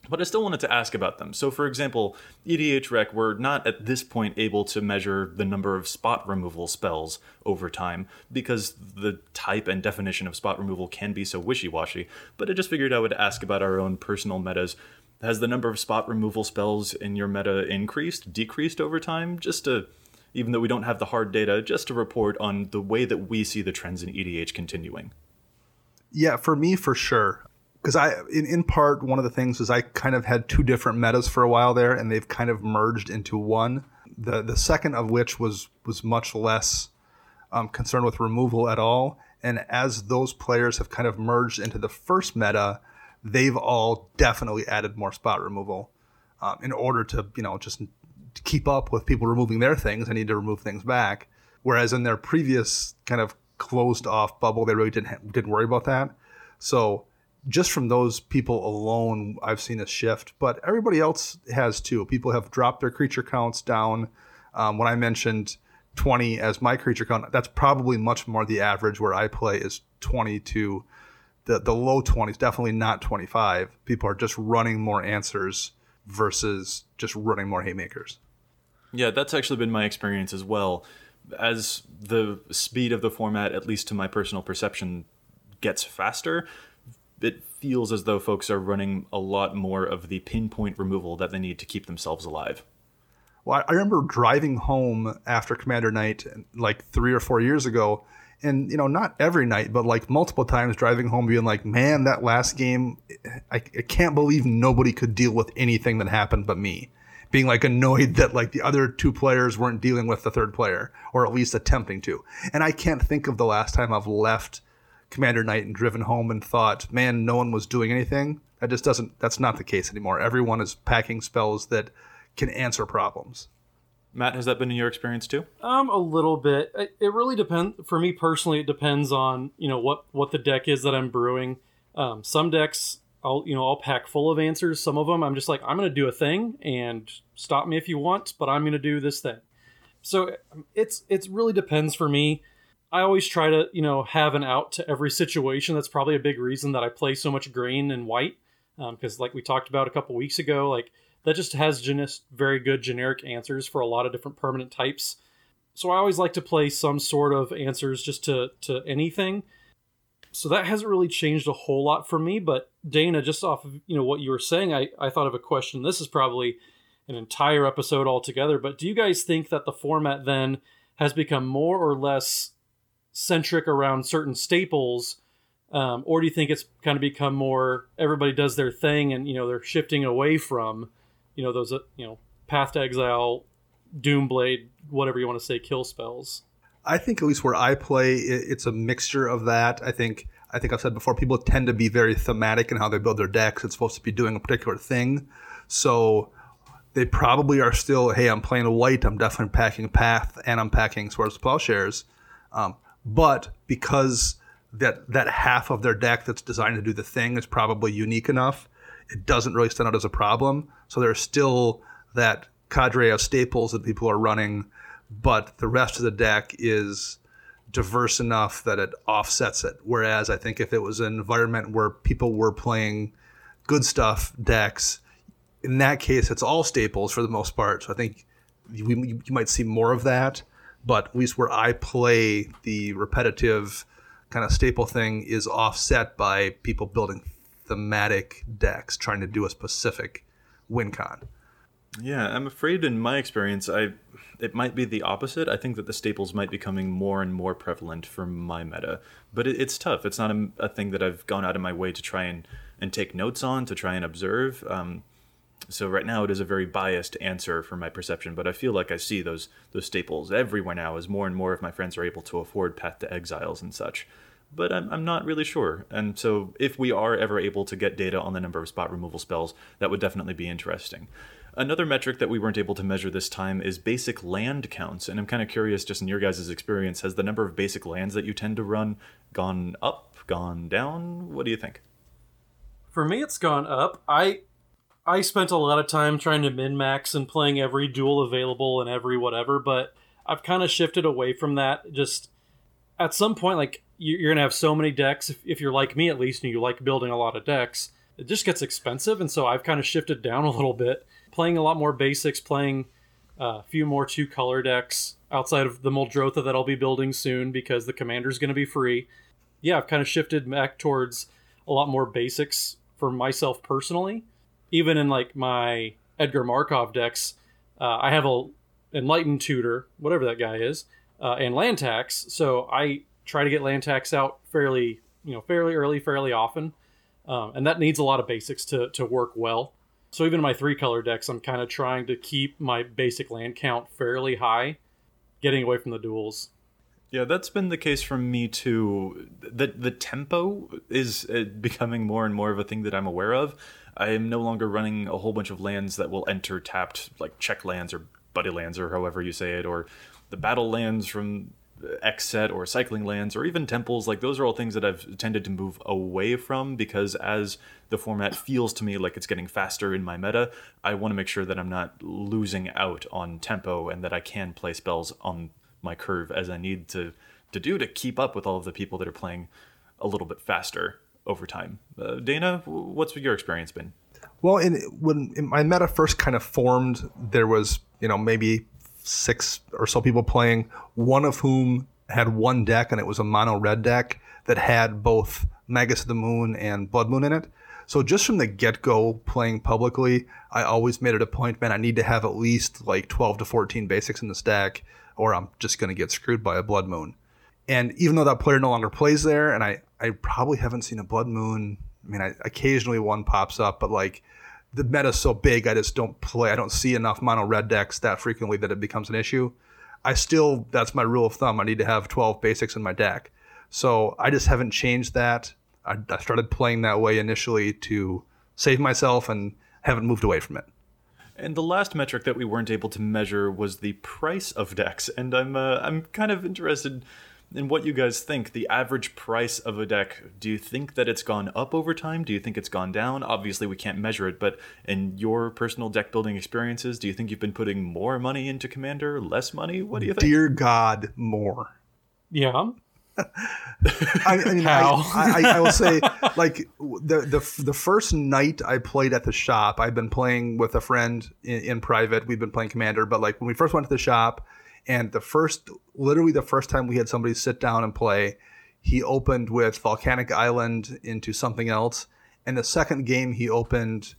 But I still wanted to ask about them. So, for example, EDHREC, we're not at this point able to measure the number of spot removal spells over time because the type and definition of spot removal can be so wishy washy. But I just figured I would ask about our own personal metas. Has the number of spot removal spells in your meta increased, decreased over time? Just to, even though we don't have the hard data, just to report on the way that we see the trends in EDH continuing. Yeah, for me, for sure because I, in, in part, one of the things is I kind of had two different metas for a while there, and they've kind of merged into one. The the second of which was was much less um, concerned with removal at all, and as those players have kind of merged into the first meta, they've all definitely added more spot removal um, in order to you know just keep up with people removing their things. I need to remove things back, whereas in their previous kind of closed off bubble, they really didn't didn't worry about that. So just from those people alone, I've seen a shift, but everybody else has too. People have dropped their creature counts down. Um, when I mentioned 20 as my creature count, that's probably much more the average where I play is 20 to the, the low 20s, definitely not 25. People are just running more answers versus just running more haymakers. Yeah, that's actually been my experience as well. As the speed of the format, at least to my personal perception, gets faster, it feels as though folks are running a lot more of the pinpoint removal that they need to keep themselves alive. Well, I remember driving home after Commander Night like three or four years ago, and you know, not every night, but like multiple times driving home, being like, "Man, that last game, I, I can't believe nobody could deal with anything that happened but me." Being like annoyed that like the other two players weren't dealing with the third player, or at least attempting to. And I can't think of the last time I've left Commander Night and driven home and thought, man, no one was doing anything. That just doesn't, that's not the case anymore. Everyone is packing spells that can answer problems. Matt, has that been in your experience too? Um, a little bit. It really depends. For me personally, it depends on you know what what the deck is that I'm brewing. Um, some decks, I'll you know I'll pack full of answers. Some of them, I'm just like I'm going to do a thing and stop me if you want, but I'm going to do this thing. So it's it's really depends for me. I always try to, you know, have an out to every situation. That's probably a big reason that I play so much green and white, because um, like we talked about a couple weeks ago, like that just has just very good generic answers for a lot of different permanent types. So I always like to play some sort of answers just to to anything. So that hasn't really changed a whole lot for me. But Dana, just off of you know what you were saying, I I thought of a question. This is probably an entire episode altogether. But do you guys think that the format then has become more or less centric around certain staples, um, or do you think it's kind of become more everybody does their thing and you know they're shifting away from you know those uh, you know Path to Exile, Doomblade, whatever you want to say, kill spells? I think at least where I play, it's a mixture of that. I think I think I've said before, people tend to be very thematic in how they build their decks. It's supposed to be doing a particular thing, so they probably are still, hey, I'm playing a white, I'm definitely packing Path, and I'm packing Swords of Plowshares. Um, but because that that half of their deck that's designed to do the thing is probably unique enough, it doesn't really stand out as a problem. So there's still that cadre of staples that people are running, but the rest of the deck is diverse enough that it offsets it. Whereas I think if it was an environment where people were playing good stuff decks, in that case, it's all staples for the most part. So I think we, you might see more of that but at least where I play, the repetitive kind of staple thing is offset by people building thematic decks trying to do a specific win con. Yeah, I'm afraid in my experience, I it might be the opposite. I think that the staples might be becoming more and more prevalent for my meta, but it, it's tough. It's not a, a, thing that I've gone out of my way to try and and take notes on to try and observe. Um, so right now it is a very biased answer for my perception, but I feel like I see those those staples everywhere now as more and more of my friends are able to afford Path to Exiles and such. But I'm, I'm not really sure. And so if we are ever able to get data on the number of spot removal spells, that would definitely be interesting. Another metric that we weren't able to measure this time is basic land counts. And I'm kind of curious, just in your guys' experience, has the number of basic lands that you tend to run gone up, gone down? What do you think? For me, it's gone up. I I spent a lot of time trying to min max and playing every duel available and every whatever, but I've kind of shifted away from that. Just at some point, like you're gonna have so many decks. If, you're like me, at least, and you like building a lot of decks, it just gets expensive, and so I've kind of shifted down a little bit, playing a lot more basics, playing uh, a few more two color decks outside of the Muldrotha that I'll be building soon because the commander's going to be free. Yeah, I've kind of shifted back towards a lot more basics for myself personally. Even in like my Edgar Markov decks, uh, I have a enlightened tutor, whatever that guy is, uh, and land tax. So I try to get land tax out fairly, you know, fairly early, fairly often, um, and that needs a lot of basics to to work well. So even in my three color decks, I'm kind of trying to keep my basic land count fairly high, getting away from the duels. Yeah, that's been the case for me too. The the tempo is uh, becoming more and more of a thing that I'm aware of. I am no longer running a whole bunch of lands that will enter tapped, like check lands or buddy lands or however you say it, or the battle lands from X set or cycling lands or even temples. Like those are all things that I've tended to move away from because as the format feels to me like it's getting faster in my meta, I want to make sure that I'm not losing out on tempo and that I can play spells on my curve as I need to to do to keep up with all of the people that are playing a little bit faster over time. Uh, Dana, what's your experience been? Well, in, when in my meta first kind of formed, there was you know maybe six or so people playing, one of whom had one deck, and it was a mono red deck that had both Magus of the Moon and Blood Moon in it. So just from the get go, playing publicly, I always made it a point, man, I need to have at least like 12 to 14 basics in the stack, or I'm just going to get screwed by a Blood Moon. And even though that player no longer plays there, and I, I probably haven't seen a Blood Moon, I mean, I, occasionally one pops up, but like the meta's so big, I just don't play. I don't see enough mono red decks that frequently that it becomes an issue. I still, that's my rule of thumb. I need to have 12 basics in my deck. So I just haven't changed that. I, I started playing that way initially to save myself and haven't moved away from it. And the last metric that we weren't able to measure was the price of decks, and I'm uh, I'm kind of interested and what you guys think. The average price of a deck, do you think that it's gone up over time? Do you think it's gone down? Obviously, we can't measure it, but in your personal deck building experiences, do you think you've been putting more money into Commander, less money? What do you think? Dear God, more. Yeah. I, I, mean, I, I, I, will say, like the the the first night I played at the shop, I've been playing with a friend in, in private. We've been playing Commander, but like when we first went to the shop, and the first, literally the first time we had somebody sit down and play, he opened with Volcanic Island into something else. And the second game, he opened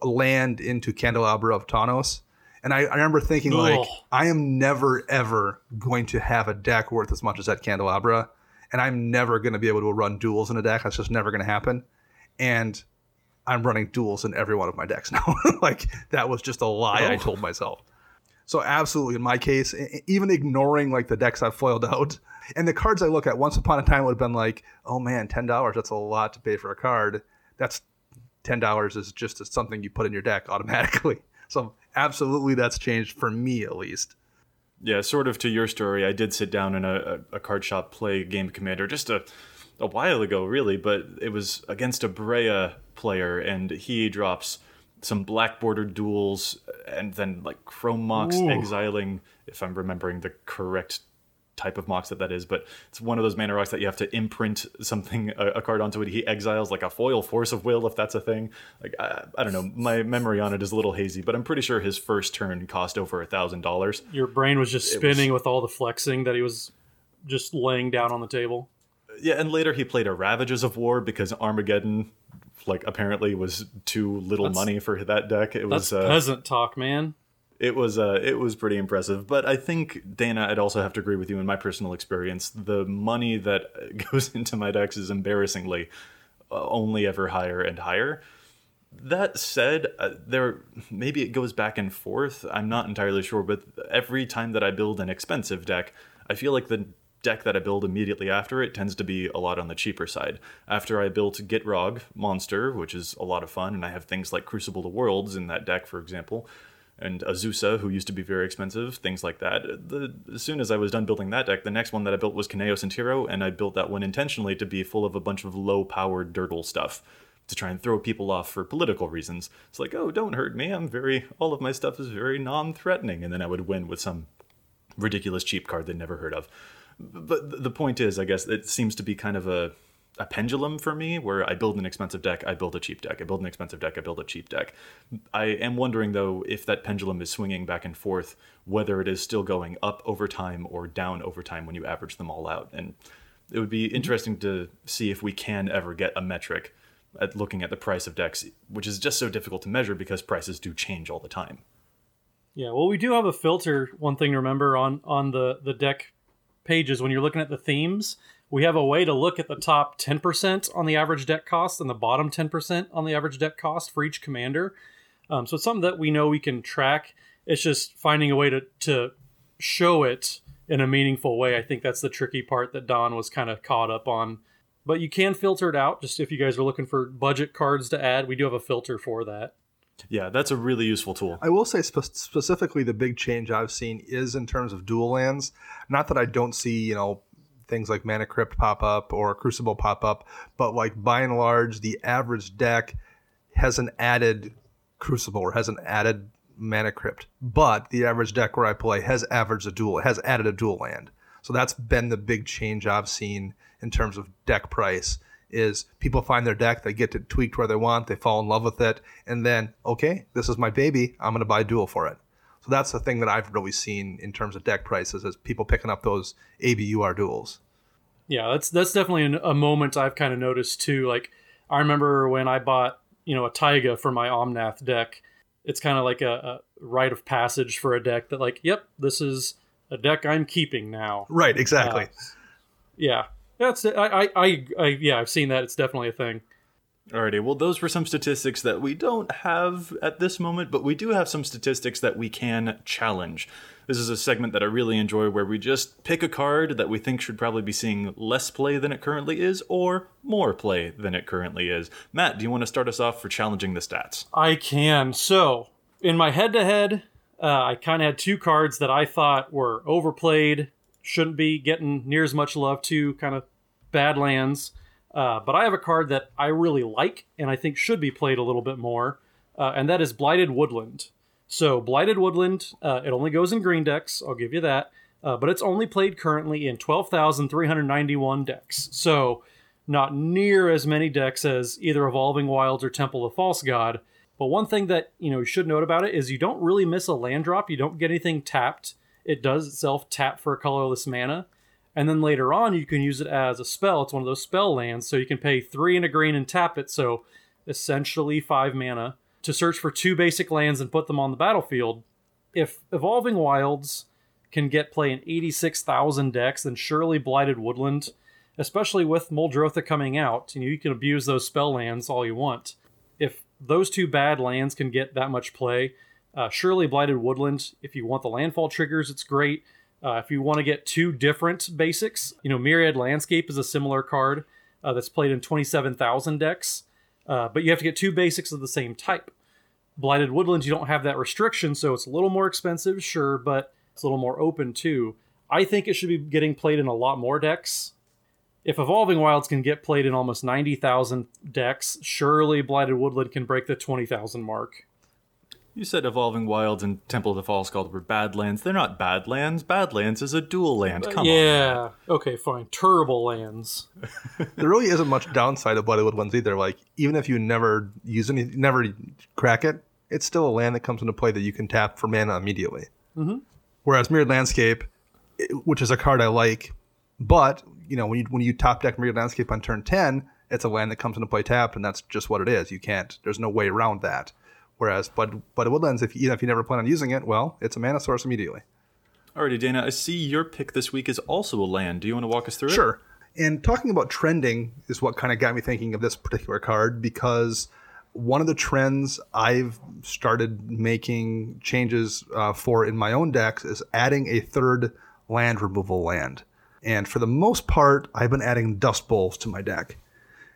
land into Candelabra of Tawnos. And I, I remember thinking, Ugh. like, I am never, ever going to have a deck worth as much as that Candelabra. And I'm never going to be able to run duels in a deck. That's just never going to happen. And I'm running duels in every one of my decks now. like, that was just a lie oh. I told myself. So absolutely, in my case, even ignoring like the decks I've foiled out and the cards I look at, once upon a time would have been like, oh man, ten dollars, that's a lot to pay for a card. That's ten dollars is just something you put in your deck automatically. So absolutely, that's changed for me at least. Yeah, sort of to your story, I did sit down in a, a card shop, play Game Commander just a a while ago, really, but it was against a Breya player, and he drops some black bordered duels, and then like chrome mox exiling, if I'm remembering the correct type of mox that that is, but it's one of those mana rocks that you have to imprint something a, a, card onto it. He exiles like a foil force of will if that's a thing. Like I, I, don't know, my memory on it is a little hazy, but I'm pretty sure his first turn cost over a thousand dollars. Your brain was just spinning was, with all the flexing that he was just laying down on the table. Yeah, and later he played a Ravages of War because Armageddon like apparently was too little that's, money for that deck. It was uh, peasant talk, man. It was uh, it was pretty impressive, but I think Dana, I'd also have to agree with you in my personal experience. The money that goes into my decks is embarrassingly uh, only ever higher and higher. That said, uh, there maybe it goes back and forth. I'm not entirely sure, but every time that I build an expensive deck, I feel like the deck that I build immediately after it tends to be a lot on the cheaper side. After I built Gitrog Monster, which is a lot of fun, and I have things like Crucible of Worlds in that deck, for example, and Azusa, who used to be very expensive, things like that. The, as soon as I was done building that deck, the next one that I built was Kynaios and Tiro, and I built that one intentionally to be full of a bunch of low-powered dirtle stuff to try and throw people off for political reasons. It's like, oh, don't hurt me. I'm very, all of my stuff is very non-threatening, and then I would win with some ridiculous cheap card they'd never heard of. But the point is, I guess it seems to be kind of a a pendulum for me where I build an expensive deck, I build a cheap deck. I build an expensive deck, I build a cheap deck. I am wondering though if that pendulum is swinging back and forth, whether it is still going up over time or down over time when you average them all out. And it would be mm-hmm. interesting to see if we can ever get a metric at looking at the price of decks, which is just so difficult to measure because prices do change all the time. Yeah, well, we do have a filter. One thing to remember on on the the deck pages when you're looking at the themes we have a way to look at the top 10% on the average deck cost and the bottom 10% on the average deck cost for each commander. Um, so it's something that we know we can track. It's just finding a way to, to show it in a meaningful way. I think that's the tricky part that Don was kind of caught up on. But you can filter it out. Just if you guys are looking for budget cards to add, we do have a filter for that. Yeah, that's a really useful tool. I will say spe- specifically the big change I've seen is in terms of dual lands. Not that I don't see, you know, things like Mana Crypt pop up or Crucible pop up, but like by and large, the average deck has an added Crucible or has an added Mana Crypt, but the average deck where I play has averaged a dual, it has added a dual land. So that's been the big change I've seen in terms of deck price. Is people find their deck, they get it tweaked where they want, they fall in love with it, and then okay, this is my baby, I'm going to buy a dual for it. So that's the thing that I've really seen in terms of deck prices is people picking up those ABUR duels. Yeah, that's that's definitely a moment I've kind of noticed too. Like I remember when I bought you know a Taiga for my Omnath deck. It's kind of like a, a rite of passage for a deck that like, yep, this is a deck I'm keeping now. Right. Exactly. Uh, yeah. That's I, I I I yeah I've seen that. It's definitely a thing. Alrighty, well, those were some statistics that we don't have at this moment, but we do have some statistics that we can challenge. This is a segment that I really enjoy where we just pick a card that we think should probably be seeing less play than it currently is or more play than it currently is. Matt, do you want to start us off for challenging the stats? I can. So, in my head to head, I kind of had two cards that I thought were overplayed, shouldn't be getting near as much love to, kind of bad lands. Uh, but I have a card that I really like and I think should be played a little bit more, uh, and that is Blighted Woodland. So, Blighted Woodland, uh, it only goes in green decks, I'll give you that, uh, but it's only played currently in 12,391 decks. So, not near as many decks as either Evolving Wilds or Temple of False God. But one thing that you know you should note about it is you don't really miss a land drop. You don't get anything tapped. It does itself tap for a colorless mana. And then later on, you can use it as a spell. It's one of those spell lands, so you can pay three and a green and tap it. So essentially five mana to search for two basic lands and put them on the battlefield. If Evolving Wilds can get play in 86,000 decks, then surely Blighted Woodland, especially with Muldrotha coming out, you know, you can abuse those spell lands all you want. If those two bad lands can get that much play, uh, surely Blighted Woodland, if you want the landfall triggers, it's great. Uh, if you want to get two different basics, you know, Myriad Landscape is a similar card uh, that's played in 27,000 decks, uh, but you have to get two basics of the same type. Blighted Woodlands, you don't have that restriction, so it's a little more expensive, sure, but it's a little more open too. I think it should be getting played in a lot more decks. If Evolving Wilds can get played in almost 90,000 decks, surely Blighted Woodland can break the 20,000 mark. You said Evolving Wilds and Temple of the False God were Badlands. They're not Badlands. Badlands is a dual land. Come yeah. on. Yeah. Okay, fine. Terrible lands. there really isn't much downside of Bloodwood ones either. Like, even if you never use any, never crack it, it's still a land that comes into play that you can tap for mana immediately. Mm-hmm. Whereas Myriad Landscape, which is a card I like, but you know when you when you top deck Myriad Landscape on turn ten, it's a land that comes into play tapped, and that's just what it is. You can't. There's no way around that. Whereas, but but Woodlands, if you, if you never plan on using it, well, it's a mana source immediately. Alrighty, Dana. I see your pick this week is also a land. Do you want to walk us through sure. it? Sure. And talking about trending is what kind of got me thinking of this particular card because one of the trends I've started making changes uh, for in my own decks is adding a third land removal land. And for the most part, I've been adding Dust Bowls to my deck.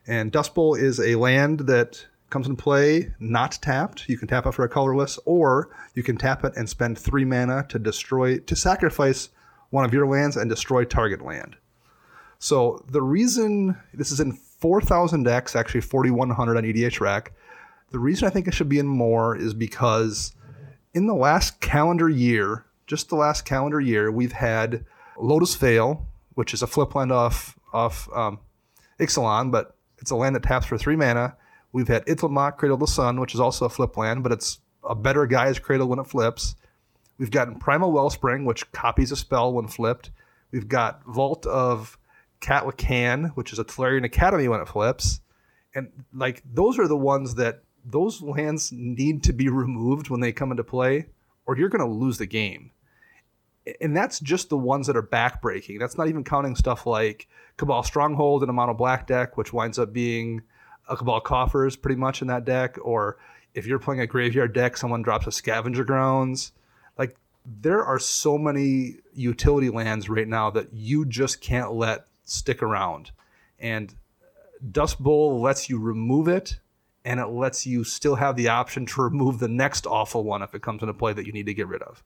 And Dust Bowl is a land that comes into play not tapped. You can tap it for a colorless, or you can tap it and spend three mana to destroy, to sacrifice one of your lands and destroy target land. So the reason this is in 4,000 decks, actually 4,100 on EDHREC, the reason I think it should be in more is because in the last calendar year, just the last calendar year, we've had Lotus Vale, which is a flip land off off um, Ixalan, but it's a land that taps for three mana. We've had Itlimoc, Cradle of the Sun, which is also a flip land, but it's a better Gaea's Cradle when it flips. We've gotten Primal Wellspring, which copies a spell when flipped. We've got Vault of Catlacan, which is a Tolarian Academy when it flips. And like those are the ones that those lands need to be removed when they come into play, or you're going to lose the game. And that's just the ones that are backbreaking. That's not even counting stuff like Cabal Stronghold in a mono black deck, which winds up being a Cabal Coffers pretty much in that deck. Or if you're playing a graveyard deck, someone drops a Scavenger Grounds. Like there are so many utility lands right now that you just can't let stick around. And Dust Bowl lets you remove it and it lets you still have the option to remove the next awful one if it comes into play that you need to get rid of.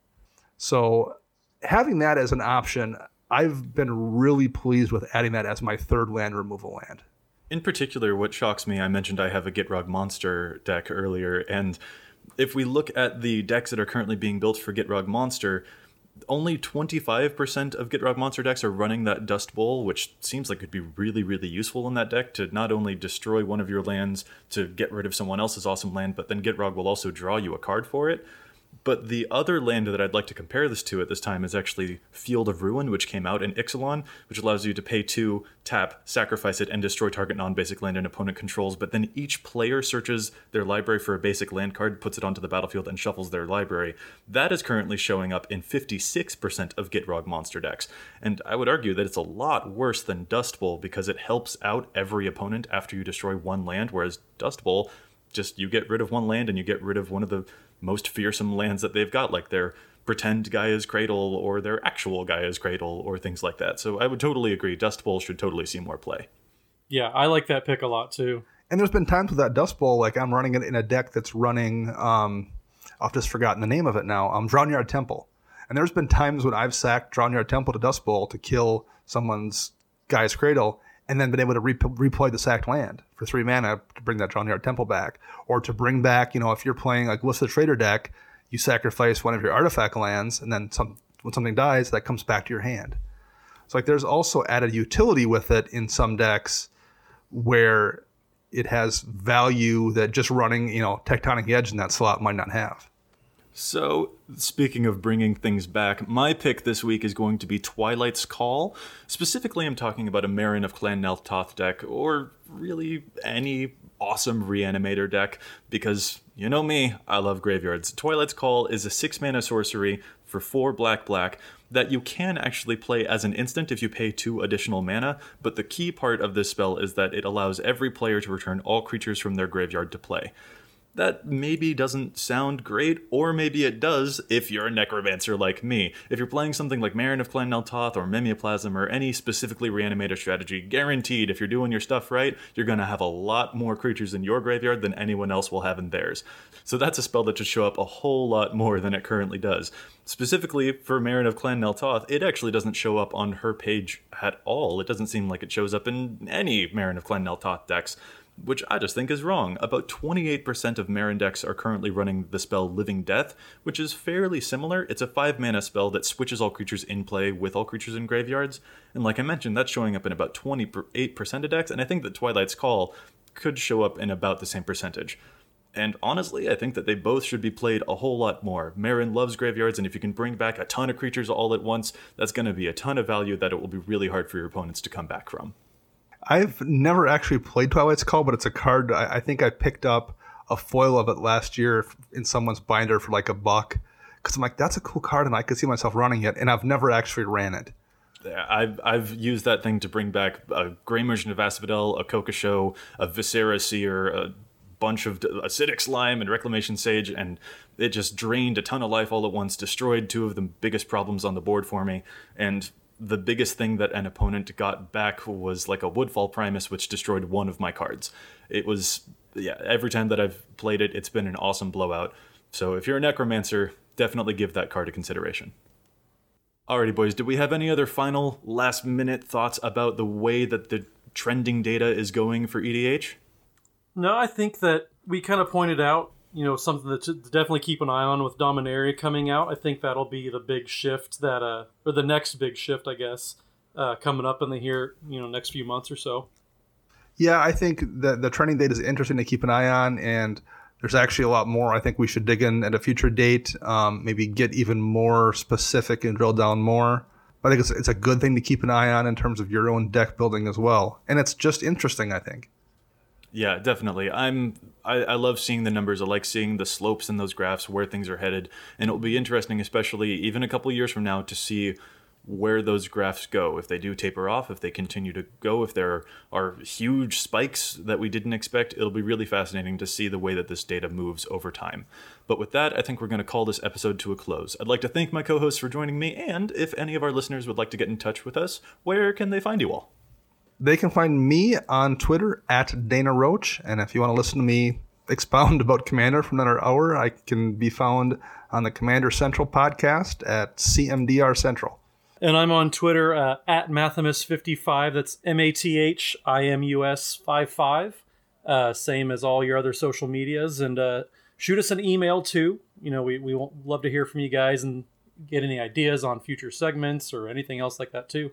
So having that as an option, I've been really pleased with adding that as my third land removal land. In particular, what shocks me, I mentioned I have a Gitrog Monster deck earlier, and if we look at the decks that are currently being built for Gitrog Monster, only 25% of Gitrog monster decks are running that Dust Bowl, which seems like could be really, really useful in that deck to not only destroy one of your lands to get rid of someone else's awesome land, but then Gitrog will also draw you a card for it. But the other land that I'd like to compare this to at this time is actually Field of Ruin, which came out in Ixalan, which allows you to pay two, tap, sacrifice it, and destroy target non basic land an opponent controls. But then each player searches their library for a basic land card, puts it onto the battlefield, and shuffles their library. That is currently showing up in 56% of Gitrog monster decks. And I would argue that it's a lot worse than Dust Bowl because it helps out every opponent after you destroy one land, whereas Dust Bowl just you get rid of one land and you get rid of one of the most fearsome lands that they've got, like their pretend Gaea's Cradle or their actual Gaea's Cradle or things like that. So I would totally agree. Dust Bowl should totally see more play. Yeah, I like that pick a lot too. And there's been times with that Dust Bowl, like I'm running it in a deck that's running, um, I've just forgotten the name of it now, um, Drownyard Temple. And there's been times when I've sacked Drownyard Temple to Dust Bowl to kill someone's Gaea's Cradle and then been able to re- redeploy the sacked land for three mana to bring that Drownyard Temple back, or to bring back, you know, if you're playing like a Glissa Traitor deck, you sacrifice one of your artifact lands, and then some when something dies, that comes back to your hand. So like, there's also added utility with it in some decks where it has value that just running, you know, Tectonic Edge in that slot might not have. So, speaking of bringing things back, my pick this week is going to be Twilight's Call. Specifically, I'm talking about a Meren of Clan Nel Toth deck, or really any awesome reanimator deck, because you know me, I love graveyards. Twilight's Call is a 6 mana sorcery for 4 black black that you can actually play as an instant if you pay 2 additional mana, but the key part of this spell is that it allows every player to return all creatures from their graveyard to play that maybe doesn't sound great, or maybe it does if you're a necromancer like me. If you're playing something like Meren of Clan Nel Toth or Mimeoplasm or any specifically reanimator strategy, guaranteed if you're doing your stuff right, you're gonna have a lot more creatures in your graveyard than anyone else will have in theirs. So that's a spell that should show up a whole lot more than it currently does. Specifically for Meren of Clan Nel Toth, it actually doesn't show up on her page at all. It doesn't seem like it shows up in any Meren of Clan Nel Toth decks which I just think is wrong. About 28% of Meren decks are currently running the spell Living Death, which is fairly similar. It's a 5 mana spell that switches all creatures in play with all creatures in graveyards. And like I mentioned, that's showing up in about 28% of decks, and I think that Twilight's Call could show up in about the same percentage. And honestly, I think that they both should be played a whole lot more. Meren loves graveyards, and if you can bring back a ton of creatures all at once, that's going to be a ton of value that it will be really hard for your opponents to come back from. I've never actually played Twilight's Call, but it's a card. I, I think I picked up a foil of it last year in someone's binder for like a buck because I'm like, that's a cool card, and I could see myself running it, and I've never actually ran it. I've I've used that thing to bring back a Gray Merchant of Asphodel, a Kokusho, a Viscera Seer, a bunch of acidic slime and reclamation sage, and it just drained a ton of life all at once, destroyed two of the biggest problems on the board for me, and the biggest thing that an opponent got back was like a Woodfall Primus, which destroyed one of my cards. It was, yeah, every time that I've played it, it's been an awesome blowout. So if you're a Necromancer, definitely give that card a consideration. Alrighty, boys, do we have any other final last minute thoughts about the way that the trending data is going for EDH? No, I think that we kind of pointed out, you know, something that to definitely keep an eye on with Dominaria coming out. I think that'll be the big shift that, uh, or the next big shift, I guess, uh, coming up in the here, you know, next few months or so. Yeah, I think that the trending data is interesting to keep an eye on, and there's actually a lot more I think we should dig in at a future date. Um, maybe get even more specific and drill down more. But I think it's, it's a good thing to keep an eye on in terms of your own deck building as well. And it's just interesting, I think. Yeah, definitely. I'm I, I love seeing the numbers. I like seeing the slopes in those graphs where things are headed, and it will be interesting, especially even a couple years from now, to see where those graphs go. If they do taper off, if they continue to go, if there are huge spikes that we didn't expect, it'll be really fascinating to see the way that this data moves over time. But with that, I think we're going to call this episode to a close. I'd like to thank my co hosts for joining me, and if any of our listeners would like to get in touch with us, where can they find you all? They can find me on Twitter at Dana Roach. And if you want to listen to me expound about Commander for another hour, I can be found on the Commander Central podcast at CMDR Central. And I'm on Twitter uh, at Mathimus55. That's M A T H I M U S 55. Uh, same as all your other social medias. And uh, shoot us an email too. You know, we, we love to hear from you guys and get any ideas on future segments or anything else like that too.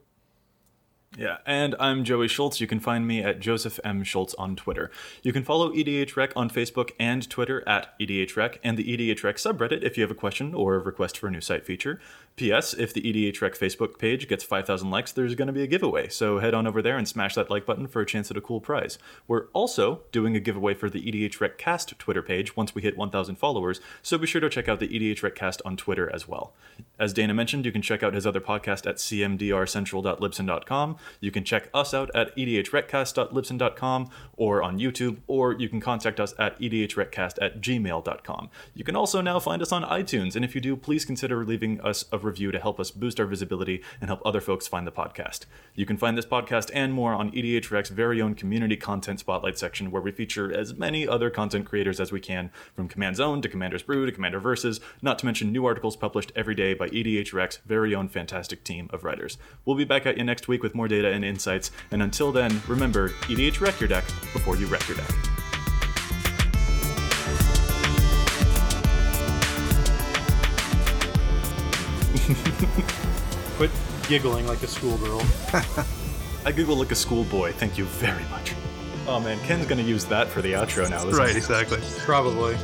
Yeah, and I'm Joey Schultz. You can find me at Joseph M. Schultz on Twitter. You can follow EDHREC on Facebook and Twitter at EDHREC and the EDHREC subreddit if you have a question or a request for a new site feature. P.S. If the EDHREC Facebook page gets 5,000 likes, there's going to be a giveaway, so head on over there and smash that like button for a chance at a cool prize. We're also doing a giveaway for the EDHRECast Twitter page once we hit 1,000 followers, so be sure to check out the EDHRECast on Twitter as well. As Dana mentioned, you can check out his other podcast at cmdrcentral.libsyn.com. You can check us out at edhrecast.libsyn.com or on YouTube, or you can contact us at edhrecast at gmail.com. You can also now find us on iTunes, and if you do, please consider leaving us a review to help us boost our visibility and help other folks find the podcast. You can find this podcast and more on EDHREC's very own community content spotlight section, where we feature as many other content creators as we can, from Command Zone to Commander's Brew to Commander Versus, not to mention new articles published every day by EDHREC's very own fantastic team of writers. We'll be back at you next week with more data and insights, and until then, remember EDH wreck your deck before you wreck your deck. Quit giggling like a schoolgirl. I giggle like a schoolboy. Thank you very much. Oh man, Ken's gonna use that for the outro now. Right, exactly. Probably.